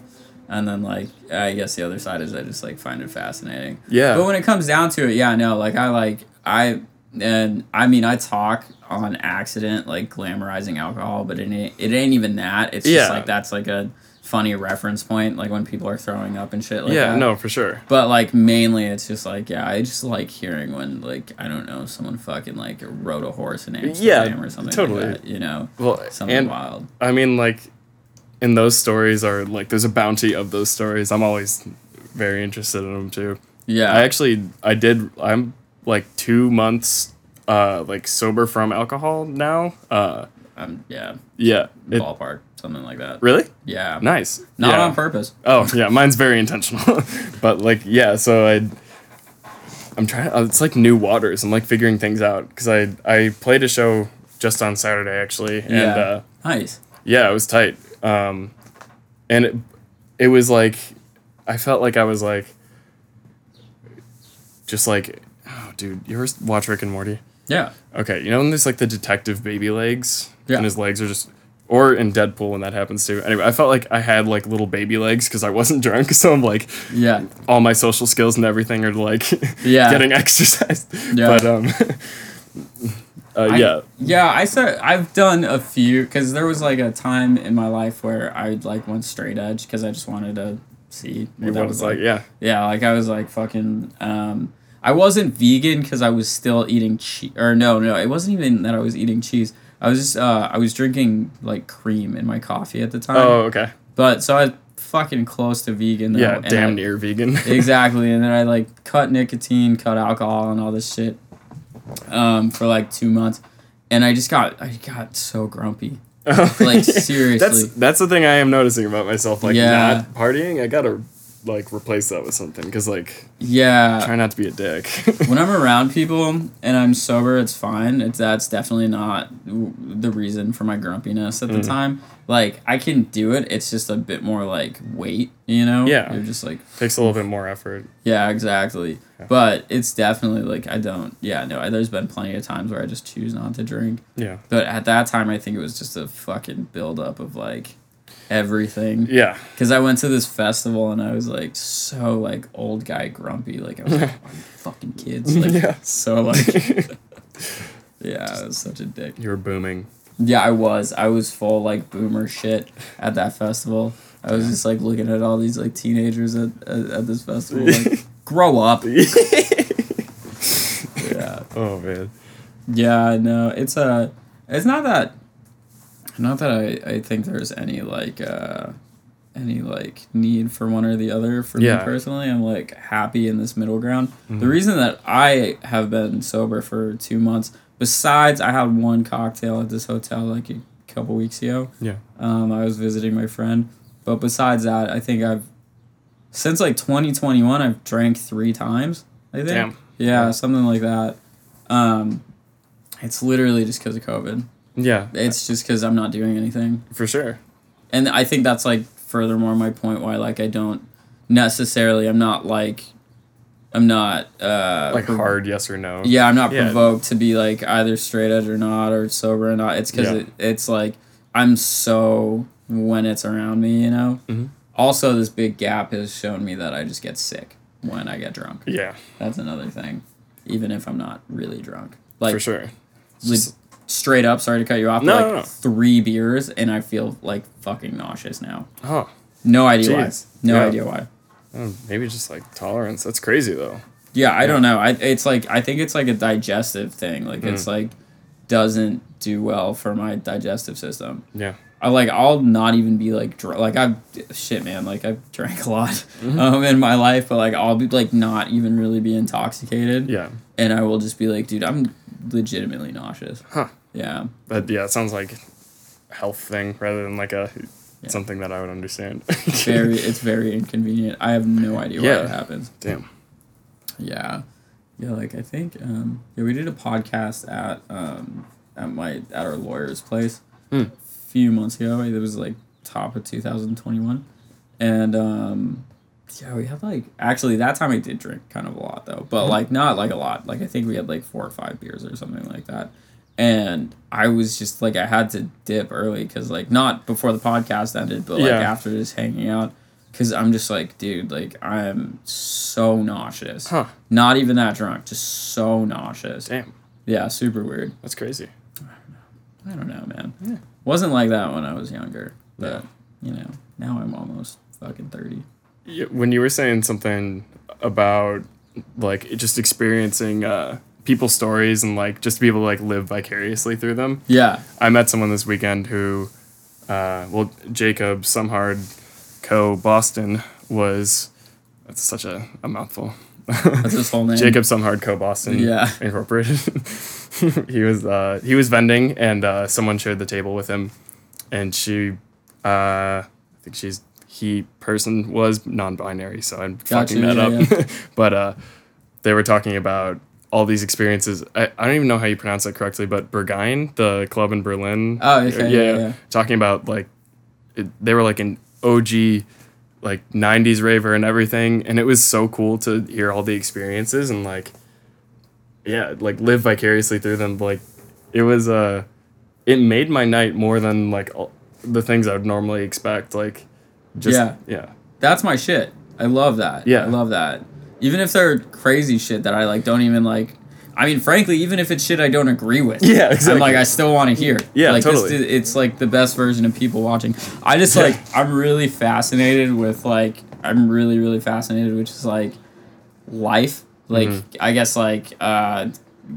and then like I guess the other side is I just like find it fascinating. Yeah. but when it comes down to it, yeah, no, like I like I and I mean I talk on accident like glamorizing alcohol, but it ain't it ain't even that. It's just Yeah. like that's like a funny reference point, like when people are throwing up and shit. Like yeah that. no for sure But like mainly, it's just like yeah, I just like hearing when like I don't know someone fucking like rode a horse in Amsterdam or something totally. like that. You know, well something and wild. I mean like in those stories are like there's a bounty of those stories I'm always very interested in them too Yeah, I actually I did I'm like 2 months uh like sober from alcohol now uh um, yeah, yeah it, ballpark, something like that. really Yeah, nice not yeah. on purpose. Oh yeah, mine's very intentional. but like yeah, so I I'm trying uh, it's like new waters. I'm like figuring things out cuz I I played a show just on Saturday actually and yeah, uh nice. yeah, it was tight. Um and it it was like I felt like I was like just like oh dude, you ever watch Rick and Morty? Yeah, Okay, you know when there's like the detective baby legs Yeah. and his legs are just or in Deadpool when that happens too. Anyway, I felt like I had like little baby legs because I wasn't drunk, so I'm like yeah, all my social skills and everything are like Yeah. getting exercised. Yeah. But um Uh, I- yeah. Yeah, I said I've done a few because there was like a time in my life where I like went straight edge because I just wanted to see what that was like, like. yeah. Yeah, like I was like fucking. Um, I wasn't vegan because I was still eating cheese. Or no, no, it wasn't even that I was eating cheese. I was just uh, I was drinking like cream in my coffee at the time. Oh, okay. But so I was fucking close to vegan. Though, Yeah, damn I- near vegan. exactly, and then I like cut nicotine, cut alcohol, and all this shit, um, for like two months, and I just got I got so grumpy. Like, seriously. That's that's the thing I am noticing about myself. Like Yeah. not partying, I gotta like replace that with something because like Yeah, try not to be a dick. when I'm around people and I'm sober, it's fine. It's that's definitely not w- the reason for my grumpiness at the Mm. time. Like I can do it. It's just a bit more like weight, you know. Yeah. You're just like Takes a little bit more effort. yeah, exactly. But it's definitely like I don't. Yeah, no. There's been plenty of times where I just choose not to drink. Yeah. But at that time, I think it was just a fucking buildup of like everything. Yeah. Because I went to this festival and I was like so like old guy grumpy. Like I was like, "Why are oh, you fucking kids. Like, Yeah. So like, yeah, I was such a dick. You were booming. Yeah, I was. I was full like boomer shit at that festival. I was just like looking at all these like teenagers at at, at this festival. Like, grow up. Yeah. Oh man. Yeah. No, it's a. It's not that. Not that I I think there's any like uh, any like need for one or the other for Yeah. me personally. I'm like happy in this middle ground. Mm-hmm. The reason that I have been sober for two months, besides I had one cocktail at this hotel like a couple weeks ago. Yeah. Um, I was visiting my friend, but besides that, I think I've since like 2021 I've drank three times. I think. Damn. Yeah, something like that. Um, it's literally just because of COVID. Yeah. It's just because I'm not doing anything, For sure. and I think that's like furthermore my point why like I don't necessarily I'm not like I'm not uh Like prov- hard yes or no. Yeah, I'm not Yeah. provoked to be like either straight edge or not or sober or not. It's because Yeah. it, it's like I'm so when it's around me, you know. Mhm. Also, this big gap has shown me that I just get sick when I get drunk. Yeah. That's another thing, even if I'm not really drunk. Like, for sure. It's like just- straight up. Sorry to cut you off. No, but no, like no. three beers and I feel like fucking nauseous now. oh. No idea Jeez. why. No Yeah. idea why. oh, Maybe just like tolerance. That's crazy though. Yeah, I don't know. I it's like I think it's like a digestive thing. Like Mm. it's like doesn't do well for my digestive system. Yeah. I like I'll not even be like dr- like I've shit man like I've drank a lot Mm-hmm. um in my life, but like I'll be like not even really be intoxicated. Yeah. And I will just be like, dude, I'm legitimately nauseous. Huh. Yeah. But yeah, it sounds like a health thing rather than like a Yeah. something that I would understand. Very it's very inconvenient. I have no idea why Yeah. it happens. Damn. Yeah. Yeah, like I think um yeah, we did a podcast at um at my at our lawyer's place Hmm. a few months ago. It was like top of 2021. And um yeah, we had like actually that time I did drink kind of a lot though, but mm-hmm. like not like a lot. Like I think we had like four or five beers or something like that. And I was just like I had to dip early cuz like not before the podcast ended, but like Yeah. after just hanging out cuz I'm just like dude, like I'm so nauseous. Huh. Not even that drunk, just so nauseous. Damn. Yeah, super weird. That's crazy. I don't know. I don't know, man. Yeah. Wasn't like that when I was younger, but you know, now I'm almost fucking 30. When you were saying something about like just experiencing uh, people's stories and like just to be able to like live vicariously through them, Yeah. I met someone this weekend who, uh, well, Jacob Sumhard, co Boston was. That's such a, a mouthful. That's his whole name. Jacob Sumhard, co Boston Yeah. Incorporated. he was uh, he was vending, and uh, someone shared the table with him, and she, uh, I think she's he person was non-binary, so I'm fucking that yeah, up. but uh, they were talking about all these experiences. I, I don't even know how you pronounce that correctly, but Berghain, the club in Berlin. Oh, okay, yeah, yeah. Talking about like, it, they were like an OG, like '90s raver and everything, and it was so cool to hear all the experiences and like, yeah, like live vicariously through them. Like, it was uh, it made my night more than like all, the things I would normally expect. Like, just Yeah. yeah, That's my shit. I love that. Yeah. I love that. Even if they're crazy shit that I like don't even like I mean, frankly, even if it's shit I don't agree with, Yeah, exactly. I'm like, I still want to hear. Yeah, like, this- totally. it's like the best version of people watching. I just like, I'm really fascinated with like, I'm really really fascinated which is like life. Like, Mm-hmm. I guess like, uh,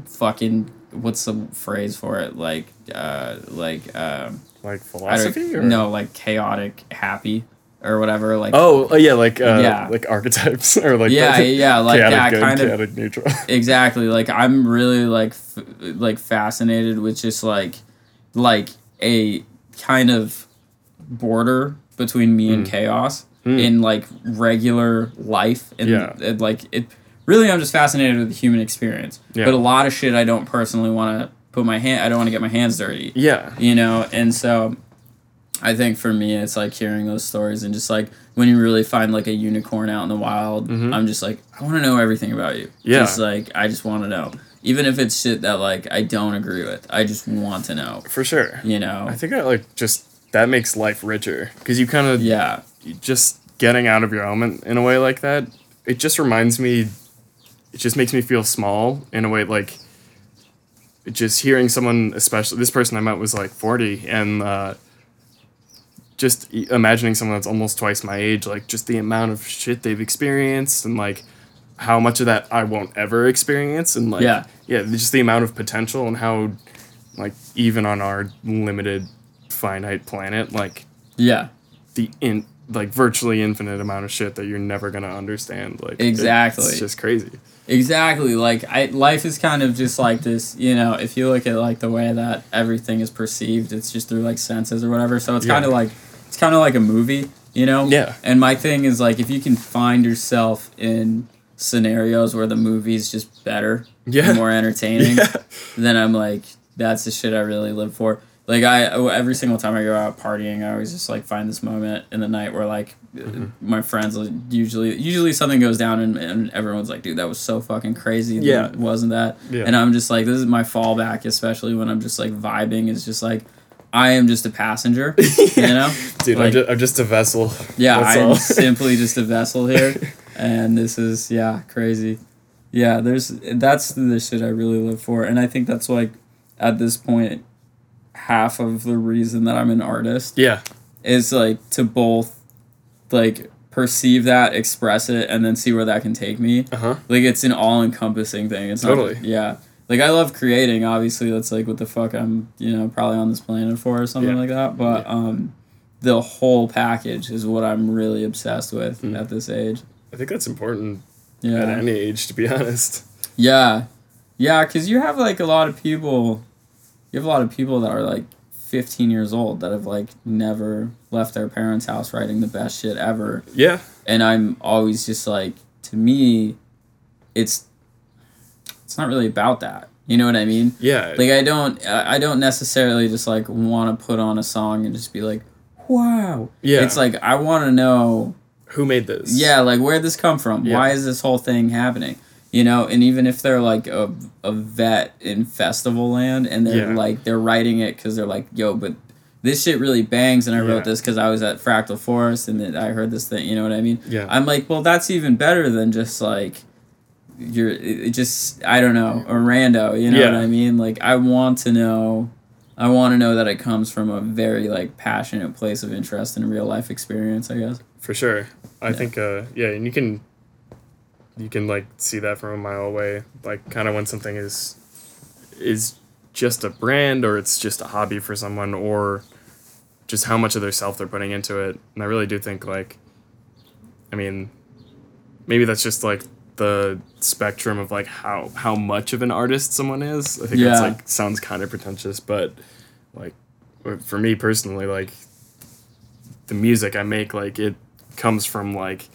fucking, what's the phrase for it? Like, uh, like, um. Like philosophy or No, like chaotic, happy, or whatever. Like Oh, oh yeah, like uh, Yeah. like archetypes or like Yeah, the- yeah, like good, kind of- chaotic neutral. exactly. Like I'm really like f- like fascinated with just like like a kind of border between me Mm. and chaos in like regular life and, Yeah. and, like it. Really, I'm just fascinated with the human experience. Yeah. But a lot of shit I don't personally want to put my hand. I don't want to get my hands dirty. yeah, you know and so i think for me it's like hearing those stories and just like when you really find like a unicorn out in the wild i'm just like i want to know everything about you Mm-hmm. Yeah. just like i just want to know even if it's shit that like i don't agree with i just want to know for sure. you know I think I like just that makes life richer because you kind of yeah just getting out of your element in a way like that. It just reminds me. It just makes me feel small in a way like. Just hearing someone, especially this person I met was like forty, and uh, just imagining someone that's almost twice my age, like just the amount of shit they've experienced, and like how much of that I won't ever experience, and like Yeah. yeah, just the amount of potential and how, like even on our limited, finite planet, like yeah the in like virtually infinite amount of shit that you're never gonna understand. Like Exactly. it's just crazy. Exactly. Like I life is kind of just like this, you know, if you look at like the way that everything is perceived, it's just through like senses or whatever. So it's Yeah. kind of like it's kind of like a movie, you know? Yeah. And my thing is like if you can find yourself in scenarios where the movie's just better, Yeah. and more entertaining, Yeah. then I'm like that's the shit I really live for. Like I every single time I go out partying, I always just like find this moment in the night where like Mm-hmm. my friends usually usually something goes down and, and everyone's like, dude, that was so fucking crazy. Yeah. wasn't that? Yeah. And I'm just like, this is my fallback, especially when I'm just like vibing. It's just like I am just a passenger, you know. Dude, Like- I'm, just, I'm just a vessel. Yeah, I'm simply just a vessel here, and this is yeah crazy. Yeah, there's that's the shit I really live for, and I think that's like at this point half of the reason that I'm an artist yeah. is like to both like perceive that, express it, and then see where that can take me. Uh huh. Like it's an all encompassing thing. It's Totally. Not, yeah. Like I love creating. Obviously, that's like what the fuck I'm you know probably on this planet for or something Yeah. like that. But um, the whole package is what I'm really obsessed with Mm. at this age. I think that's important Yeah. at any age, to be honest. Yeah, yeah, because you have like a lot of people, you have a lot of people that are like 15 years old that have like never left their parents' house writing the best shit ever, Yeah. and I'm always just like, to me, it's, it's not really about that. You know what I mean? Yeah. Like I don't, I don't necessarily just like want to put on a song and just be like, wow. Yeah. It's like I want to know Who made this? yeah, like where'd this come from? Yeah. Why is this whole thing happening? You know, and even if they're like a, a vet in festival land and they're Yeah. like they're writing it because they're like, yo, but this shit really bangs, and I wrote Yeah. this because I was at Fractal Forest and then I heard this thing. You know what I mean? Yeah. I'm like, well, that's even better than just like you're just I don't know a rando. You know Yeah. what I mean? Like I want to know. I want to know that it comes from a very like passionate place of interest and real life experience. I guess. For sure. I think uh yeah, and you can you can like see that from a mile away. Like kind of when something is is just a brand or it's just a hobby for someone or just how much of their self they're putting into it. And I really do think like I mean maybe that's just like the spectrum of like how how much of an artist someone is. I think Yeah. that's like sounds kind of pretentious, but like for me personally like the music I make, like it comes from like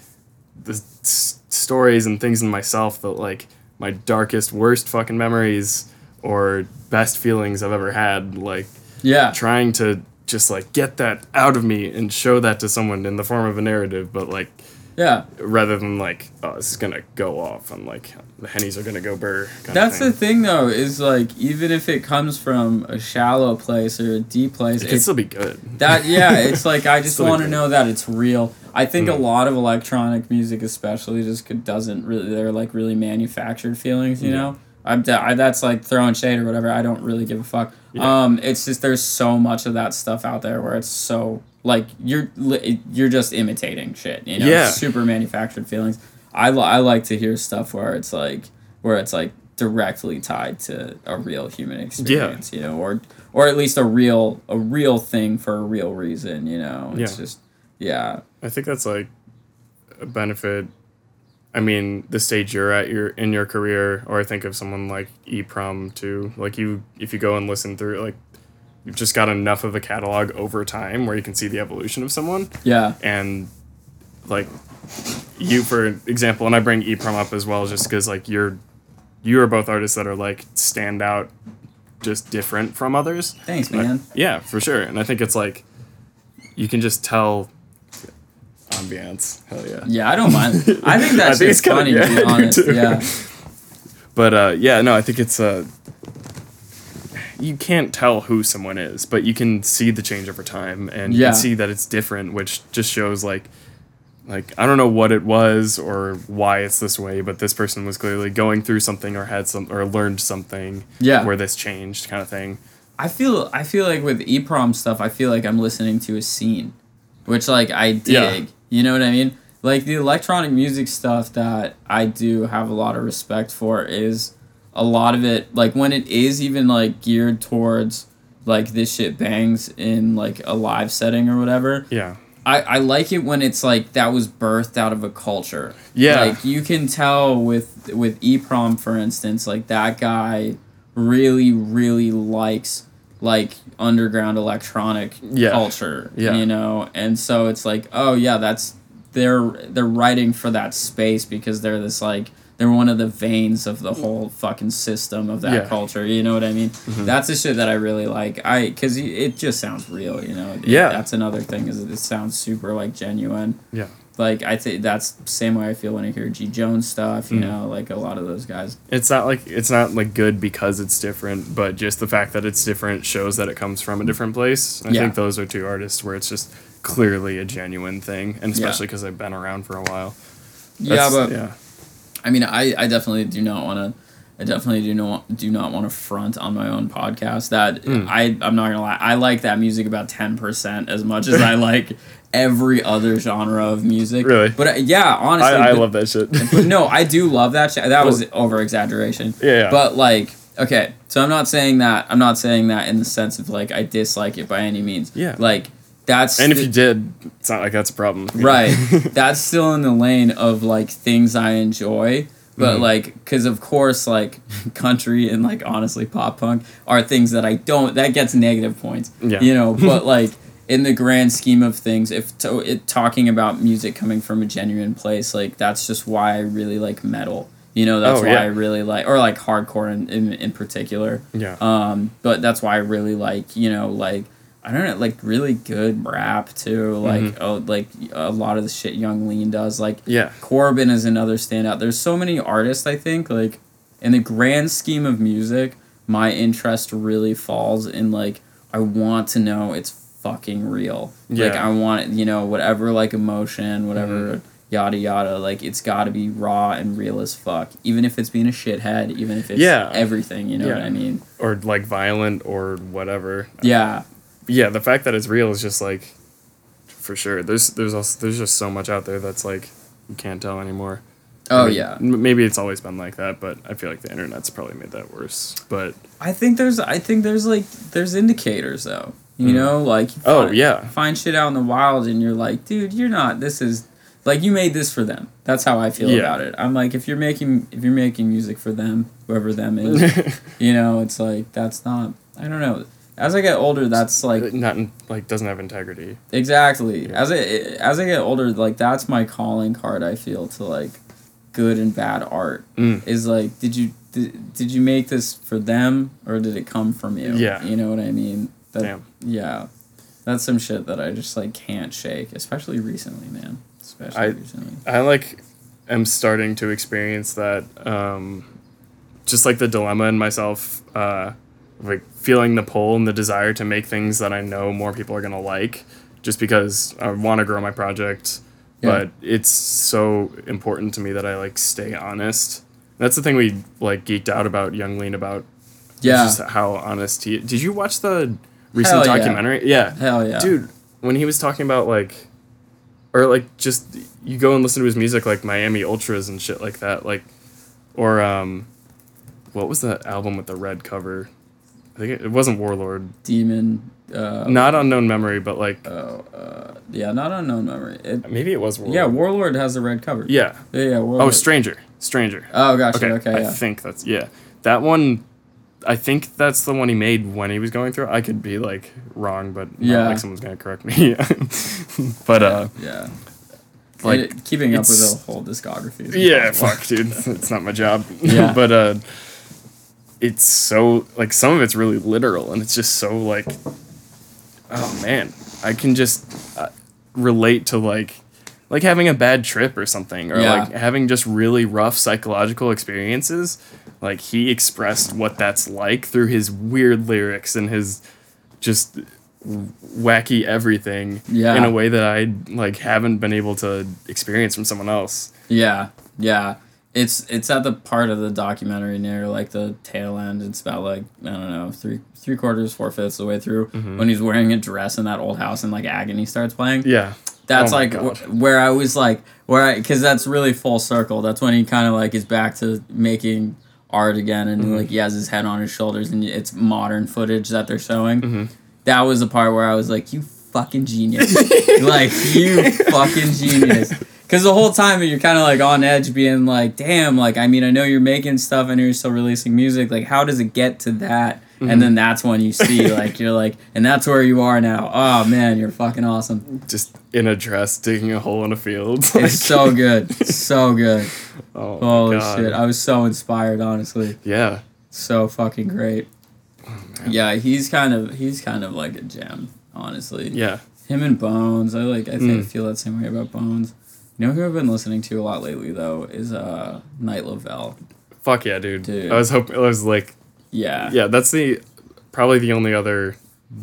the s- stories and things in myself that like my darkest, worst fucking memories or best feelings I've ever had. Like Yeah. trying to just like get that out of me and show that to someone in the form of a narrative, but like Yeah. rather than like, oh, this is gonna go off and like the hennies are gonna go burr. That's of the thing. thing, though, is like even if it comes from a shallow place or a deep place, It can it's still be good. that yeah, it's like I just want to know that it's real. I think a Mm. lot of electronic music, especially, just could- doesn't really. They're like really manufactured feelings, you Yeah. know. I'm da- I, that's like throwing shade or whatever. I don't really give a fuck. Um, it's just there's so much of that stuff out there where it's so like you're you're just imitating shit. You know, Yeah. super manufactured feelings. I li- I like to hear stuff where it's like where it's like directly tied to a real human experience. Yeah. You know, or or at least a real a real thing for a real reason. You know, it's Yeah. just yeah. I think that's like a benefit. I mean, the stage you're at your in your career, or I think of someone like EPROM too. Like you, if you go and listen through, like you've just got enough of a catalog over time where you can see the evolution of someone, Yeah. and like you, for example, and I bring EPROM up as well, just because like you're you are both artists that are like stand out, just different from others. Thanks, Like, man. yeah, for sure. And I think it's like you can just tell ambiance. Hell yeah. Yeah, I don't mind. I think that's I think shit's funny yeah, to be honest. Yeah. But uh, yeah, no, I think it's uh, you can't tell who someone is, but you can see the change over time, and you Yeah. can see that it's different, which just shows like, like I don't know what it was or why it's this way, but this person was clearly going through something or had some or learned something. Yeah. Where this changed, kind of thing. I feel I feel like with EPROM stuff, I feel like I'm listening to a scene, which like I dig. Yeah. You know what I mean? Like the electronic music stuff that I do have a lot of respect for is a lot of it like when it is even like geared towards like this shit bangs in like a live setting or whatever. Yeah. I, I like it when it's like that was birthed out of a culture. Yeah. Like you can tell with with EPROM for instance, like that guy really, really likes like underground electronic Yeah. culture. Yeah. You know? And so it's like, oh yeah, that's they're they're writing for that space because they're this like they're one of the veins of the whole fucking system of that Yeah. Mm-hmm. culture. You know what I mean? That's the shit that I really like. I because it just sounds real. You know? Yeah. That's another thing is it sounds super like genuine. Yeah. Like I think that's same way I feel when I hear G Jones stuff. Mm. You know, like a lot of those guys. It's not like it's not like good because it's different, but just the fact that it's different shows that it comes from a different place. I Yeah. think those are two artists where it's just clearly a genuine thing, and especially because they've been around for a while. yeah, but yeah, I mean, I, I definitely do not want to. I definitely do not do not want to front on my own podcast. That Hmm. I I'm not gonna lie. I like that music about ten percent as much as I like every other genre of music. Really? But uh, yeah, honestly, I, I but- love that shit. but no, I do love that shit. That was over exaggeration. Yeah, yeah. But like, okay, so I'm not saying that. I'm not saying that in the sense of like I dislike it by any means. Yeah. Like that's and if the- you did, it's not like that's a problem. right, that's still in the lane of like things I enjoy. But Mhm. like, because of course, like country and like honestly pop punk are things that I don't. That gets negative points. Yeah. You know, but like in the grand scheme of things, if to, it talking about music coming from a genuine place, like that's just why I really like metal. You know, that's Oh, why yeah. I really like, or like hardcore in, in, in particular. Yeah. Um, but that's why I really like, you know, like I don't know, like really good rap too. Like Mm-hmm. oh, like a lot of the shit Yung Lean does. Like yeah. Corbin is another standout. There's so many artists. I think like in the grand scheme of music, my interest really falls in like I want to know it's fucking real. Yeah. Like I want you know whatever like emotion, whatever. Mm-hmm. Yada yada, like it's got to be raw and real as fuck. Even if it's being a shithead, even if it's Yeah. everything, you know what I mean? Or like violent or whatever. Yeah, Yeah, the fact that it's real is just like, for sure. There's there's also there's just so much out there that's like you can't tell anymore. Oh I mean, yeah. m- Maybe it's always been like that, but I feel like the internet's probably made that worse. But I think there's I think there's like there's indicators though. You Mm. know, like you Oh, find- yeah. find shit out in the wild and you're like, dude, you're not. This is like you made this for them. That's how I feel Yeah. about it. I'm like, if you're making if you're making music for them, whoever them is, you know, it's like that's not. I don't know. As I get older, that's like not like doesn't have integrity. exactly. As I as I get older, like that's my calling card. I feel to like good and bad art Mm. is like did you did, did you make this for them or did it come from you Yeah. you know what i mean that, Damn. yeah that's some shit that i just like can't shake especially recently man especially I- recently I like am starting to experience that um just like the dilemma in myself uh like feeling the pull and the desire to make things that I know more people are going to like just because I want to grow my project Yeah. but it's so important to me that I like stay honest That's the thing we like geeked out about Yung Lean about. Yeah. Just how honest he. Did you watch the recent Hell yeah. documentary? Yeah. Hell yeah. Dude, when he was talking about like, or like just you go and listen to his music like Miami Ultras and shit like that, like, or um, what was that album with the red cover? I think it, it wasn't Warlord, Demon. Uh, not Unknown Memory, but like yeah, not unknown memory. It, maybe it was Warlord. yeah, Warlord has a red cover. Yeah. Yeah, yeah. Oh, Stranger. Stranger. Oh, gotcha. Okay, Okay, I yeah. think that's yeah. That one, I think that's the one he made when he was going through. I could be like wrong, but not Yeah. like someone's gonna correct me. but uh, yeah. like, It- keeping up with the whole discography. yeah, fuck, dude, it's not my job. Yeah. but uh, it's so like some of it's really literal, and it's just so like, oh man, I can just uh, relate to like. Like having a bad trip or something, or Yeah. like having just really rough psychological experiences. Like he expressed what that's like through his weird lyrics and his just wacky everything Yeah. in a way that I like haven't been able to experience from someone else. Yeah, yeah. It's it's at the part of the documentary near like the tail end. It's about like I don't know three three quarters four fifths of the way through Mm-hmm. when he's wearing a dress in that old house and like agony starts playing. Yeah. That's Oh like where I was like where I because that's really full circle. That's when he kind of like is back to making art again and Mm-hmm. like he has his head on his shoulders and it's modern footage that they're showing. Mm-hmm. That was the part where I was like, you fucking genius, like you fucking genius. Because the whole time you're kind of like on edge, being like, damn, like I mean I know you're making stuff and you're still releasing music. Like how does it get to that? Mm-hmm. And then that's when you see like you're like, and that's where you are now. Oh man, you're fucking awesome. Just in a dress, digging a hole in a field. It's Like, so good. So good. oh Holy God. shit. I was so inspired, honestly. Yeah. So fucking great. Oh, yeah, he's kind of he's kind of like a gem, honestly. Yeah. Him and Bones. I like I think Mm. Feel that same way about Bones. You know who I've been listening to a lot lately though is uh Night Lovell. Fuck yeah, dude. Dude. I was hoping. I was like, Yeah. yeah, that's the probably the only other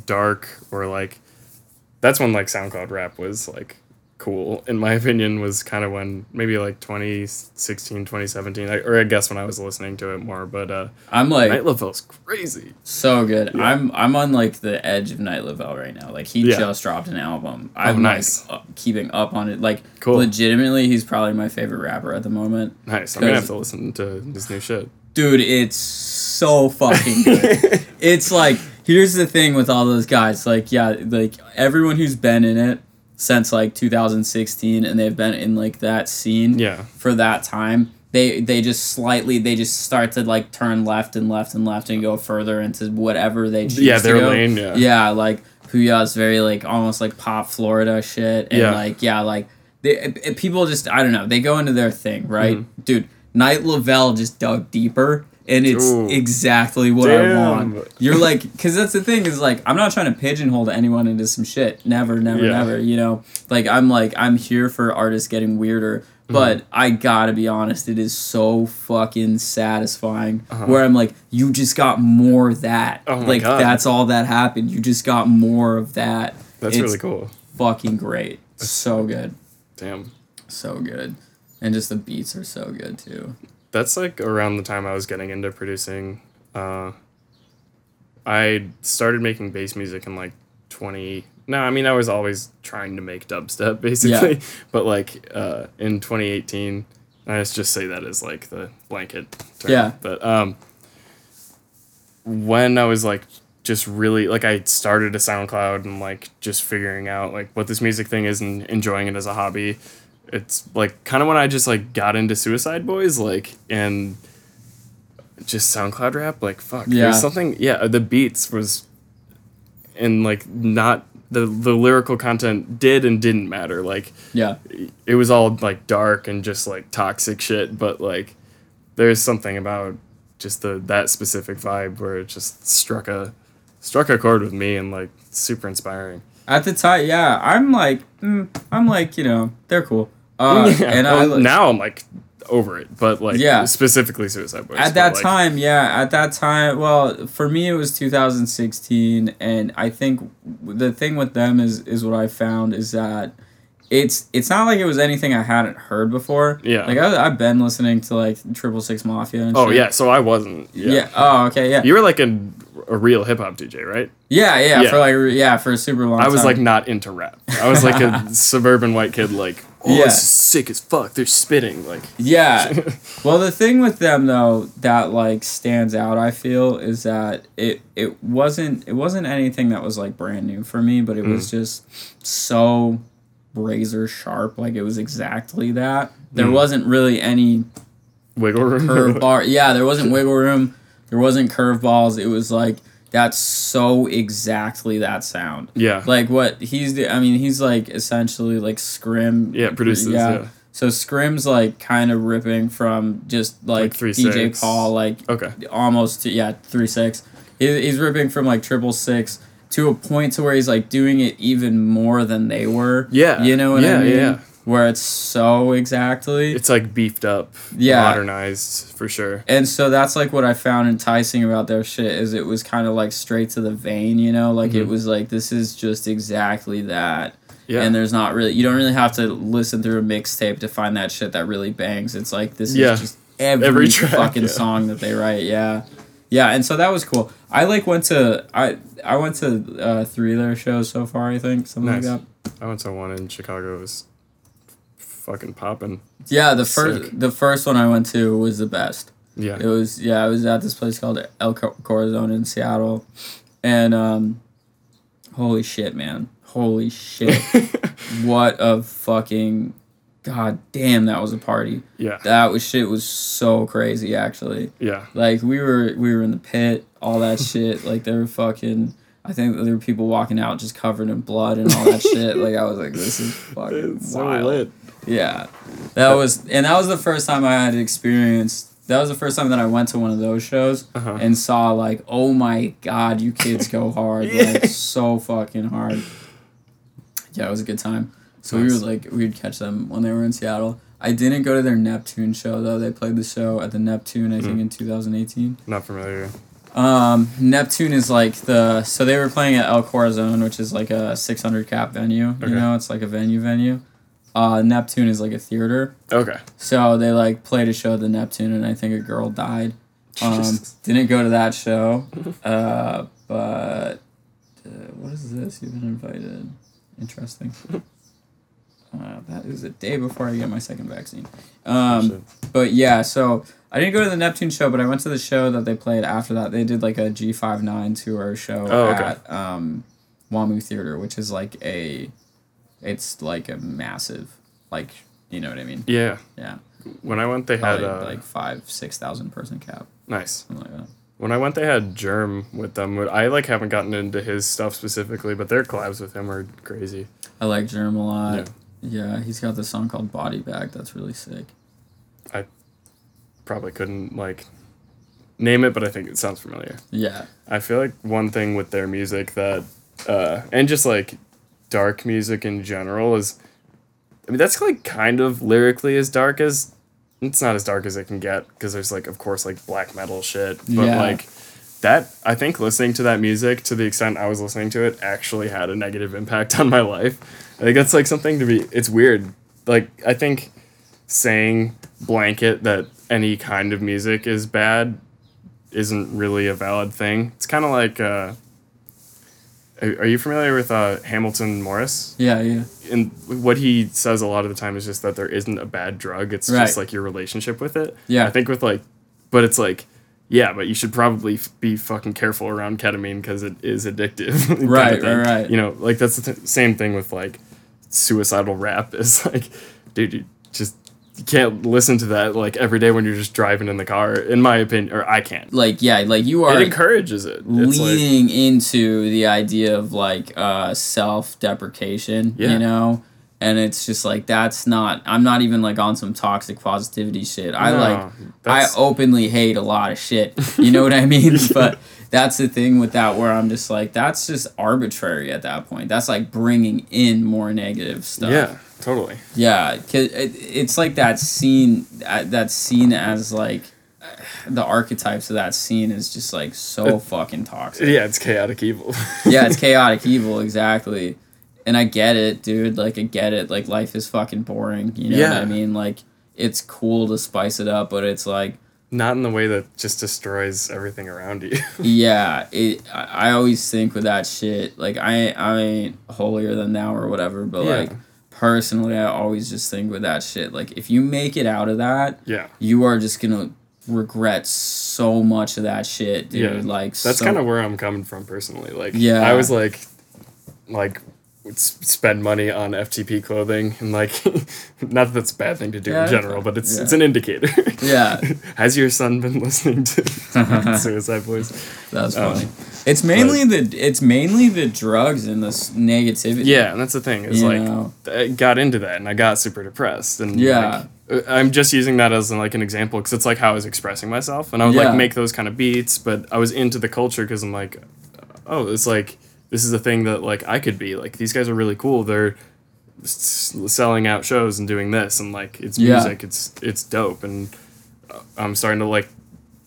dark or like that's when like SoundCloud rap was like cool in my opinion was kind of when maybe like 2016 2017 I, or i guess when i was listening to it more but uh I'm like Night Lovell's crazy so good. Yeah. I'm I'm on like the edge of Night Lovell right now. Like he Yeah. Oh, just dropped an album. I'm nice. like up, keeping up on it. Like Cool. legitimately he's probably my favorite rapper at the moment. nice i'm gonna have to listen to this new shit Dude, it's so fucking good. it's like here's the thing with all those guys. Like, yeah, like everyone who's been in it since like 2016 and they've been in like that scene yeah for that time. They they just slightly they just start to like turn left and left and left and go further into whatever they choose. Yeah, to their go. lane, yeah. Yeah, like Pouya's very like almost like pop Florida shit and Yeah. like yeah, like they, it- it- people just I don't know, they go into their thing, right? Mm-hmm. Dude, Night Lovell just dug deeper and it's Ooh. exactly what I want. You're like cuz that's the thing is like I'm not trying to pigeonhole anyone into some shit. Never, never, Yeah. never, you know. Like I'm like I'm here for artists getting weirder, Mm-hmm. but I got to be honest, it is so fucking satisfying where I'm like you just got more of that. Uh-huh. Oh like God. that's all that happened. You just got more of that. that's It's really cool Fucking great. So good. damn So good. And just the beats are so good too. That's like around the time i was getting into producing uh i started making bass music in like 20 no i mean i was always trying to make dubstep basically yeah. but like uh in 2018 i just say that as like the blanket term. Yeah. but um when i was like just really like i started a soundcloud and like just figuring out like what this music thing is and enjoying it as a hobby it's like kind of when i just like got into Suicideboys like and just SoundCloud rap, like fuck. Yeah. There's something. Yeah, the beats was, and like not the the lyrical content did and didn't matter. Like Yeah. it was all like dark and just like toxic shit. But like there's something about just the that specific vibe where it just struck a struck a chord with me and like super inspiring. At the time, yeah, I'm like, mm, I'm like, you know, they're cool. Uh, Yeah, and I well, now I'm like over it, but like Yeah. specifically Suicideboys. at that like, time, yeah, at that time, well, for me it was 2016, and I think the thing with them is is what I found is that it's it's not like it was anything I hadn't heard before. Yeah. Like I, I've been listening to like Triple Six Mafia. And Oh shit. yeah, so I wasn't. yeah. Yeah. Oh okay. Yeah. You were like a, a real hip hop DJ, right? yeah. Yeah. Yeah. For like yeah for a super long. I was time. like not into rap. I was like a suburban white kid, like, oh, Yeah. this is sick as fuck. They're spitting, like, Yeah. well, the thing with them though that like stands out, I feel, is that it it wasn't it wasn't anything that was like brand new for me, but it was mm. just so razor sharp. Like it was exactly that. There hmm. wasn't really any wiggle room. curve bar. Yeah, there wasn't wiggle room. There wasn't curveballs. It was like that's so exactly that sound. yeah, Like what he's do- I mean, he's like essentially like scrim. yeah, produces. Yeah. So Scrim's like kind of ripping from just like, Like three DJ six. Paul, like Okay. almost to, yeah three six. He, he's ripping from like triple six to a point to where he's like doing it even more than they were. Yeah. you know what Yeah, I mean? yeah. Where it's so exactly. It's like beefed up, Yeah. modernized for sure. and so that's like what I found enticing about their shit is it was kind of like straight to the vein, you know, like it Mhm. was like this is just exactly that. Yeah, and there's not really you don't really have to listen through a mixtape to find that shit that really bangs it's like this Yeah. is just every, Every track, fucking yeah. song that they write yeah yeah and so that was cool i like went to i i went to uh, three of their shows so far i think something Nice. like that I went to one in Chicago. It was fucking popping. yeah the first Sick. the first one i went to was the best Yeah, It was yeah, I was at this place called El Corazon in Seattle, and um, holy shit, man, holy shit, what a fucking god damn, that was a party. yeah, That was shit was so crazy actually. yeah. Like we were we were in the pit, all that shit. Like there were fucking. I think there were people walking out just covered in blood and all that shit. Like I was like, this is fucking It's so wild. lit. Yeah, that was, and that was the first time I had experienced. That was the first time that I went to one of those shows Uh-huh. and saw like, oh my god, you kids go hard, Yeah. like so fucking hard. Yeah, it was a good time. So we Nice. would like we would catch them when they were in Seattle. I didn't go to their Neptune show though. They played the show at the Neptune, I think, Mm. in two thousand eighteen. Not familiar. Um, Neptune is like the so they were playing at El Corazon, which is like a six hundred cap venue. Okay. You know, it's like a venue venue. Uh, Neptune is like a theater. Okay. So they like played a show at the Neptune, and I think a girl died. Um, didn't go to that show, uh, but uh, what is this? You've been invited. Interesting. Uh, that is a day before I get my second vaccine. Um, but yeah, so I didn't go to the Neptune show, but I went to the show that they played after that. They did like a G59 tour show Oh, okay. at um, WAMU Theater, which is like a, it's like a massive, like you know what I mean? yeah. Yeah, When I went, they had uh, like five, six thousand person cap, nice. like that. When I went, they had Germ with them. I like haven't gotten into his stuff specifically, but their collabs with him are crazy. I like Germ a lot. Yeah. Yeah. he's got this song called Body Bag that's really sick. I probably couldn't like name it, but I think it sounds familiar. Yeah, I feel like one thing with their music that, uh, and just like dark music in general is, I mean, that's like kind of lyrically as dark as, it's not as dark as it can get because there's like, of course, like black metal shit, but Yeah. like that, I think listening to that music to the extent I was listening to it actually had a negative impact on my life. Think that's like something to be, it's weird. Like, I think saying blanket that any kind of music is bad isn't really a valid thing. It's kind of like, uh, are you familiar with uh, Hamilton Morris? yeah, yeah, And what he says a lot of the time is just that there isn't a bad drug. It's Right. just like your relationship with it. Yeah. I think with like, but it's like, yeah, but you should probably f- be fucking careful around ketamine because it is addictive. kind of Right, right, right. You know, like that's the th- same thing with like suicidal rap. Is like, dude, you just you can't listen to that like every day when you're just driving in the car. In my opinion, or I can't. like yeah, like you are It encourages it. It's like, leaning into the idea of like uh self-deprecation Yeah. you know and it's just like that's not i'm not even like on some toxic positivity shit i No, like i openly hate a lot of shit you know what i mean but that's the thing with that where i'm just like that's just arbitrary at that point that's like bringing in more negative stuff yeah, totally. yeah, 'cause it, it's like that scene. uh, That scene as like the archetypes of that scene is just like so fucking toxic. Yeah, it's chaotic evil. Yeah, it's chaotic evil exactly, and I get it, dude. Like I get it. Like life is fucking boring. You know what Yeah. I mean? Like it's cool to spice it up, but it's like Not in the way that just destroys everything around you. yeah, it. I, always think with that shit. Like I I ain't holier than thou or whatever, but Yeah. like personally, I always just think with that shit. Like if you make it out of that, yeah. you are just gonna regret so much of that shit, dude. Yeah. Like That's so- kind of where I'm coming from personally. Like, Yeah. I was like, like, would spend money on FTP clothing and like, not that that's a bad thing to do Yeah, in general, but it's yeah. it's an indicator. Yeah. Has your son been listening to Suicideboys? That's Um, funny. it's mainly the it's mainly the drugs and the negativity. Yeah, and that's the thing. Is like know. I got into that and I got super depressed and Yeah. like, uh, I'm just using that as like an example because it's like how I was expressing myself and I would Yeah. like make those kind of beats, but I was into the culture because I'm like, oh, it's like this is a thing that like I could be like these guys are really cool. They're s- selling out shows and doing this and like it's Yeah. music. It's it's dope and uh, I'm starting to like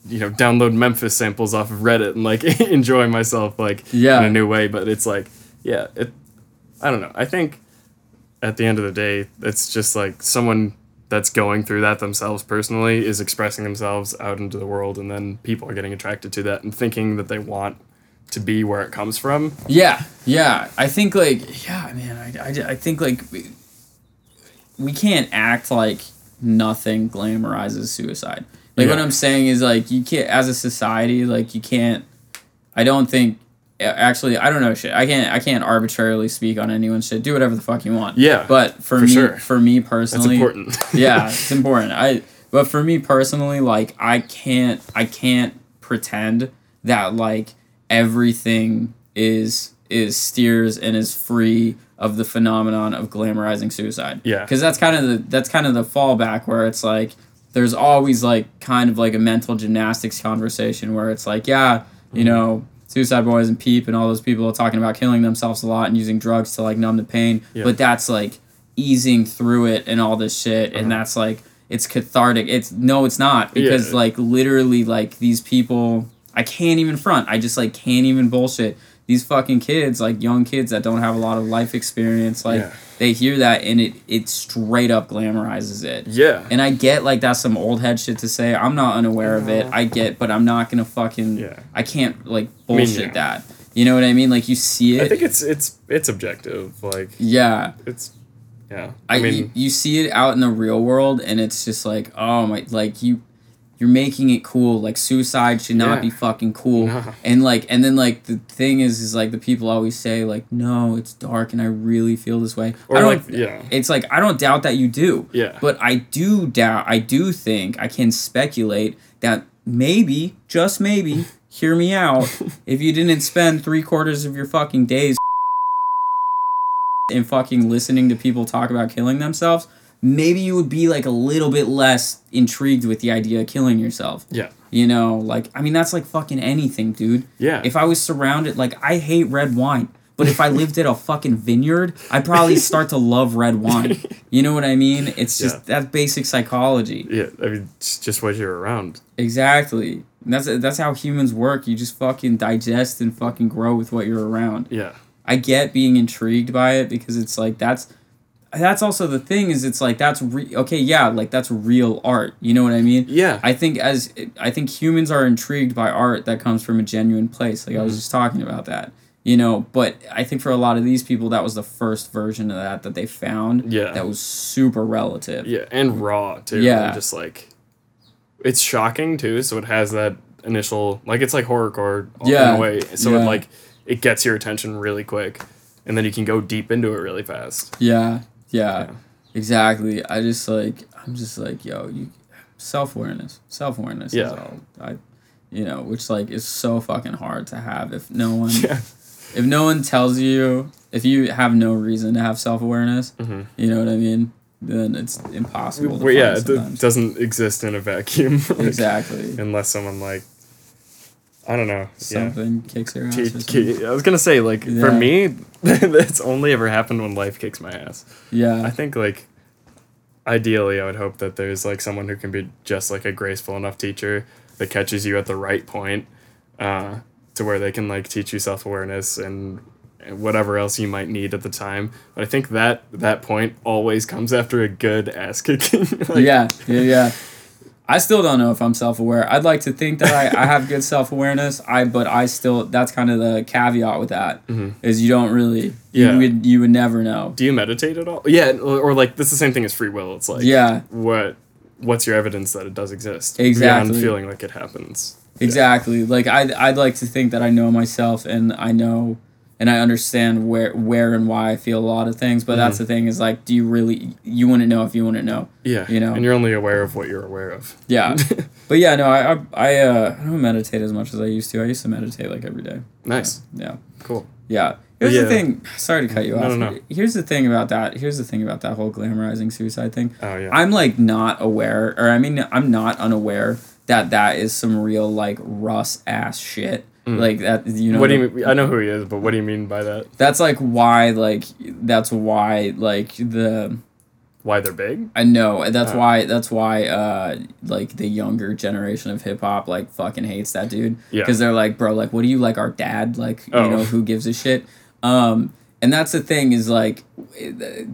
you know download Memphis samples off of Reddit and like enjoy myself like Yeah. in a new way. But it's like yeah, it. I don't know. I think at the end of the day, it's just like someone that's going through that themselves personally is expressing themselves out into the world, and then people are getting attracted to that and thinking that they want to be where it comes from. Yeah, yeah. I think like yeah, man. I, I, I think like we, we can't act like nothing glamorizes suicide. Like what I'm saying is like you can't as a society like you can't. I don't think actually I don't know shit. I can't I can't arbitrarily speak on anyone's shit. Do whatever the fuck you want. Yeah, But for, for me sure. for me personally, That's important. yeah, it's important. I but for me personally, like I can't I can't pretend that like everything is is steers and is free of the phenomenon of glamorizing suicide. Yeah. Because that's kind of the that's kind of the fallback where it's like there's always like kind of like a mental gymnastics conversation where it's like, yeah, you Mm-hmm. know, Suicideboys and Peep and all those people are talking about killing themselves a lot and using drugs to like numb the pain. Yeah. But that's like easing through it and all this shit and Uh-huh. that's like it's cathartic. It's no, it's not because Yeah. like literally like these people I can't even front. I just like can't even bullshit. These fucking kids, like young kids that don't have a lot of life experience, like Yeah. they hear that and it it straight up glamorizes it. yeah, And I get like that's some old head shit to say. I'm not unaware of it. I get, but I'm not gonna fucking. Yeah. I can't like mean, bullshit yeah. that. You know what I mean? Like you see it. I think it's it's it's objective. Like yeah. it's yeah. I, I mean, you, you see it out in the real world, and it's just like, oh my, like you, you're making it cool. Like suicide should not Yeah. be fucking cool. And like, and then like the thing is, is like the people always say like, no, it's dark, and I really feel this way. or I don't, like yeah, It's like I don't doubt that you do. Yeah. But I do doubt. I do think I can speculate that maybe, just maybe, hear me out. if you didn't spend three quarters of your fucking days in fucking listening to people talk about killing themselves, maybe you would be like a little bit less intrigued with the idea of killing yourself. yeah, You know, like I mean that's like fucking anything, dude. yeah. If I was surrounded, like I hate red wine, but if I lived at a fucking vineyard, I'd probably start to love red wine. You know what I mean? It's just Yeah. that's basic psychology. yeah, I mean, it's just what you're around. Exactly. And That's that's how humans work. You just fucking digest and fucking grow with what you're around. Yeah, I get being intrigued by it because it's like that's that's also the thing is it's like that's re- okay yeah like that's real art you know what i mean yeah, I think as I think humans are intrigued by art that comes from a genuine place. Like I was Mm-hmm. just talking about that, you know. But I think for a lot of these people, that was the first version of that that they found. Yeah. That was super relative. yeah, and raw too. Yeah. and just like it's shocking too. So it has that initial like it's like horrorcore all Yeah. in a way. So Yeah. it like it gets your attention really quick, and then you can go deep into it really fast. Yeah. Yeah. Yeah. Exactly. I just like I'm just like yo you self awareness self awareness is Yeah. all I you know which like is so fucking hard to have if no one Yeah, if no one tells you if you have no reason to have self awareness Mhm. you know what I mean then it's impossible. Well, yeah, find it doesn't exist in a vacuum. like, exactly. Unless someone like I don't know. Yeah. Something kicks your ass. Something. ki- I was gonna say like for me, that's only ever happened when life kicks my ass. Yeah. I think like ideally, I would hope that there's like someone who can be just like a graceful enough teacher that catches you at the right point, uh, to where they can like teach you self awareness and and whatever else you might need at the time. But I think that that point always comes after a good ass kicking. Like, yeah, yeah, yeah. I still don't know if I'm self aware. I'd like to think that I, I have good self awareness. I but I still that's kind of the caveat with that mm-hmm. is you don't really Yeah. you would you would never know. Do you meditate at all? Yeah, or, or like this is the same thing as free will. It's like Yeah. what what's your evidence that it does exist Exactly. beyond feeling like it happens? Exactly. Like I'd I'd like to think that I know myself and I know and I understand where where and why I feel a lot of things. But that's the thing is like, do you really you wouldn't know if you wouldn't know. Yeah, You know. and you're only aware of what you're aware of. Yeah. but yeah, no, I I I, uh, I don't meditate as much as I used to. I used to meditate like every day. Nice, Yeah. cool. Yeah. Here's Yeah. the thing. Sorry to cut you No, off. no, no. Here's the thing about that. Here's the thing about that whole glamorizing suicide thing. Oh yeah, I'm like not aware, or I mean, I'm not unaware that that is some real like Russ ass shit. Like that, you know. Mm. what do you mean? I know who he is, but what do you mean by that? That's like why, like that's why, like the Why they're big? I know that's Oh. why that's why uh like the younger generation of hip hop like fucking hates that dude Yeah. because they're like bro like what do you like our dad like Oh. you know who gives a shit um and that's the thing is like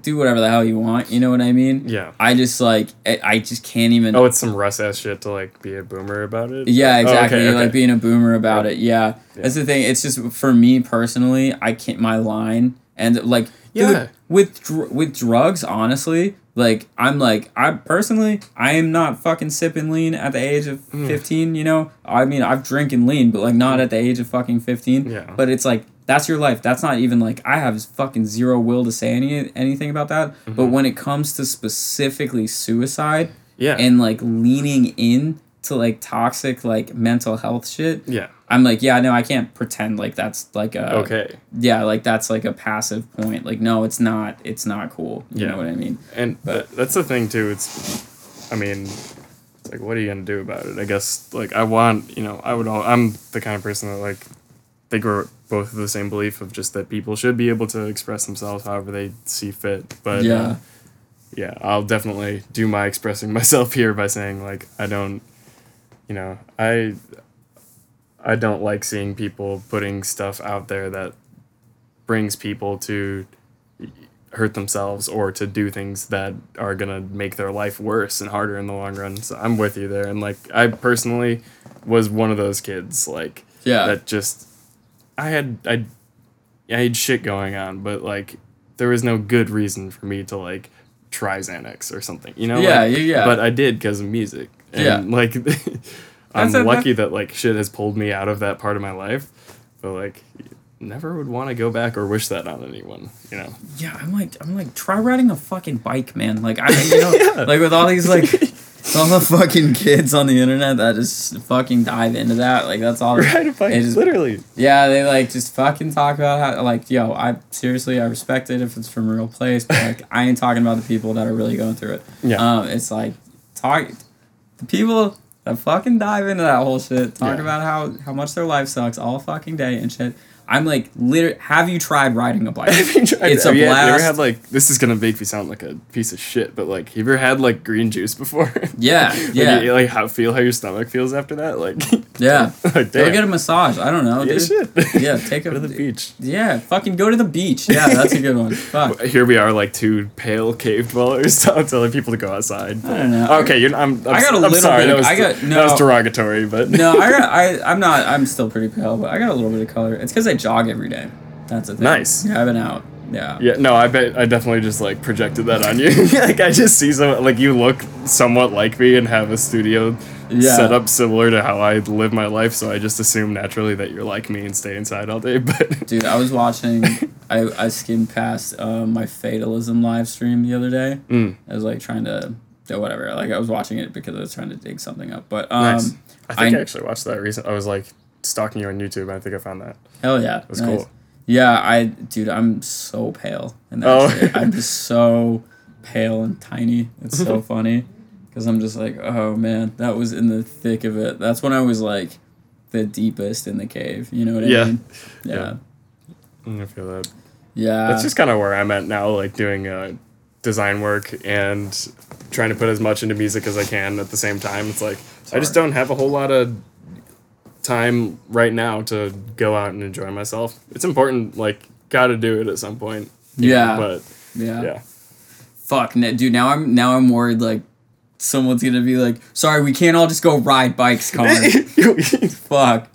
do whatever the hell you want you know what I mean Yeah. I just like I, I just can't even Oh, it's some Russ ass shit to like be a boomer about it. yeah Oh, exactly okay, okay. like being a boomer about it yeah. Yeah. that's the thing it's just for me personally I can't my line and like Yeah. dude, with dr- with drugs honestly like i'm like i personally i am not fucking sipping lean at the age of Mm. 15 you know i mean i've drinking lean but like not at the age of fucking 15 Yeah. but it's like that's your life that's not even like i have fucking zero will to say any anything about that but Mm-hmm. when it comes to specifically suicide yeah, and like leaning in to like toxic like mental health shit yeah. i'm like yeah no i can't pretend like that's like a Okay, yeah like that's like a passive point like no it's not it's not cool you Yeah. know what i mean and but that's the thing too. It's, I mean, it's like, what are you gonna do about it? I guess like I want, you know, I would. All, I'm the kind of person that like think we're both of the same belief of just that people should be able to express themselves however they see fit. But yeah uh, yeah, I'll definitely do my expressing myself here by saying like I don't, you know, I I don't like seeing people putting stuff out there that brings people to hurt themselves or to do things that are gonna make their life worse and harder in the long run. So I'm with you there, and like I personally was one of those kids like yeah that just I had I I had shit going on, but like there was no good reason for me to like try Xanax or something, you know? Yeah, Like, yeah, yeah. But I did because of music, and Yeah. like I'm a- lucky that like shit has pulled me out of that part of my life, but like never would want to go back or wish that on anyone, you know? yeah i'm like i'm like try riding a fucking bike man like i you know like with all these like all the fucking kids on the internet that just fucking dive into that like that's all bike, they just- literally. yeah they like just fucking talk about how like yo i seriously i respect it if it's from a real place but like i ain't talking about the people that are really going through it Yeah. um it's like talk the people that fucking dive into that whole shit talk Yeah. about how how much their life sucks all fucking day and shit i'm like literally have you tried riding a bike it's It's a have you, ever had like this is gonna make me sound like a piece of shit, but like have you ever had like green juice before? yeah like, yeah you, like how feel how your stomach feels after that? Like yeah like go get a massage i don't know Yeah, dude. yeah take a to the beach. yeah fucking go to the beach yeah that's a good one fuck Here we are, like two pale cave dwellers telling telling people to go outside. I don't know. Okay, you're, I'm, I'm. I got a I'm little sorry. bit of- I got- that no. was derogatory, but no, I got I I'm not I'm still pretty pale, but I got a little bit of color. It's because I jog every day. That's a thing. Nice. Yeah, I've been out. Yeah. Yeah, no, I bet I definitely just like projected that on you. like I just see some like you look somewhat like me and have a studio Yeah. set up similar to how I live my life, so I just assume naturally that you're like me and stay inside all day. But Dude, I was watching. I I skimmed past uh, my fatalism live stream the other day. Mm. I was like trying to do whatever. Like I was watching it because I was trying to dig something up. But um, nice. I think I, I- actually watched that recent. I was like stalking you on YouTube, and I think I found that. hell yeah, it was nice. cool. Yeah, I dude, I'm so pale and Oh. I'm just so pale and tiny. It's so funny because I'm just like, oh man, that was in the thick of it. That's when I was like the deepest in the cave. You know what I Yeah. mean? Yeah. Yeah. Mm, I feel that. Yeah. That's just kind of where I'm at now, like doing uh, design work and trying to put as much into music as I can at the same time. It's like I just don't have a whole lot of time right now to go out and enjoy myself. It's important, like got to do it at some point. Yeah. But Yeah. yeah. Fuck, dude. Now I'm now I'm worried. Like, someone's gonna be like, "Sorry, we can't all just go ride bikes, Connor." Fuck.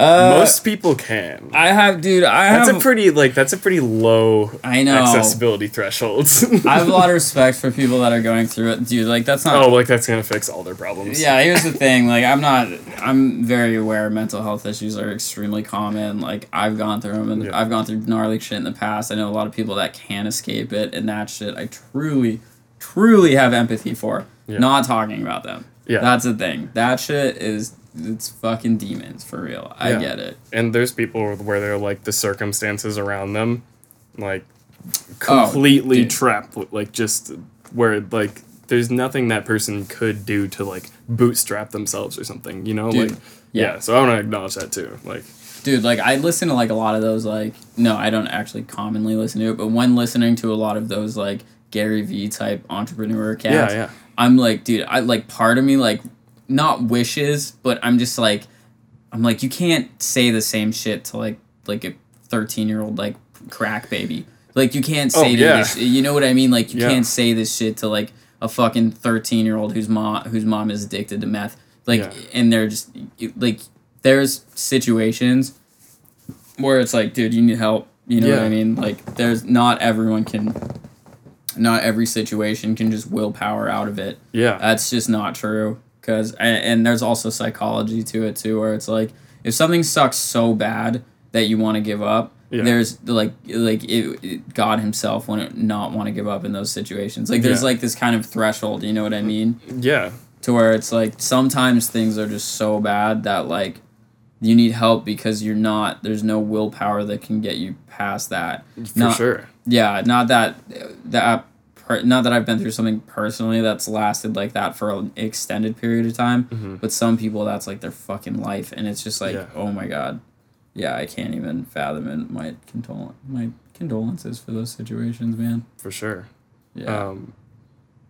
Uh, Most people can. I have, dude. I have That's have. a pretty like that's a pretty low I know. accessibility thresholds. I have a lot of respect for people that are going through it, dude. Like that's not. oh, like that's gonna fix all their problems. Yeah, here's the thing. Like, I'm not. I'm very aware mental health issues are extremely common. Like, I've gone through them, and Yeah. I've gone through gnarly shit in the past. I know a lot of people that can escape it, and that shit I truly, truly have empathy for. Yeah. Not talking about them. Yeah. That's the thing. That shit is it's fucking demons for real. I Yeah. get it. And there's people where they're like the circumstances around them, like Oh, completely dude. trapped. Like just where like there's nothing that person could do to like bootstrap themselves or something. You know, Dude, like yeah. yeah. So I want to acknowledge that too. Like Dude, like I listen to like a lot of those like no, I don't actually commonly listen to it, but when listening to a lot of those like Gary V type entrepreneur cats, Yeah, yeah. I'm like, dude, I like part of me like not wishes, but I'm just like I'm like you can't say the same shit to like like a 13 year old like crack baby. Like you can't oh, say Oh, yeah. this you know what I mean? Like you Yeah. can't say this shit to like a fucking 13 year old whose mom whose mom is addicted to meth. Like Yeah. and they're just like there's situations where it's like, dude, you need help. You know what I mean? Like, there's not everyone can, not every situation can just willpower out of it. yeah, That's just not true. Cause and, and there's also psychology to it too, where it's like if something sucks so bad that you want to give up, Yeah. there's like like it, it- God Himself wouldn't not want to give up in those situations. Like there's Yeah. like this kind of threshold. You know what I mean? yeah, to where it's like sometimes things are just so bad that like you need help because you're not there's no willpower that can get you past that for not, sure. yeah not that that per, not that i've been through something personally that's lasted like that for an extended period of time Mm-hmm. but some people that's like their fucking life and it's just like Yeah. oh my god yeah i can't even fathom it my condol- my condolences for those situations man For sure. yeah Um,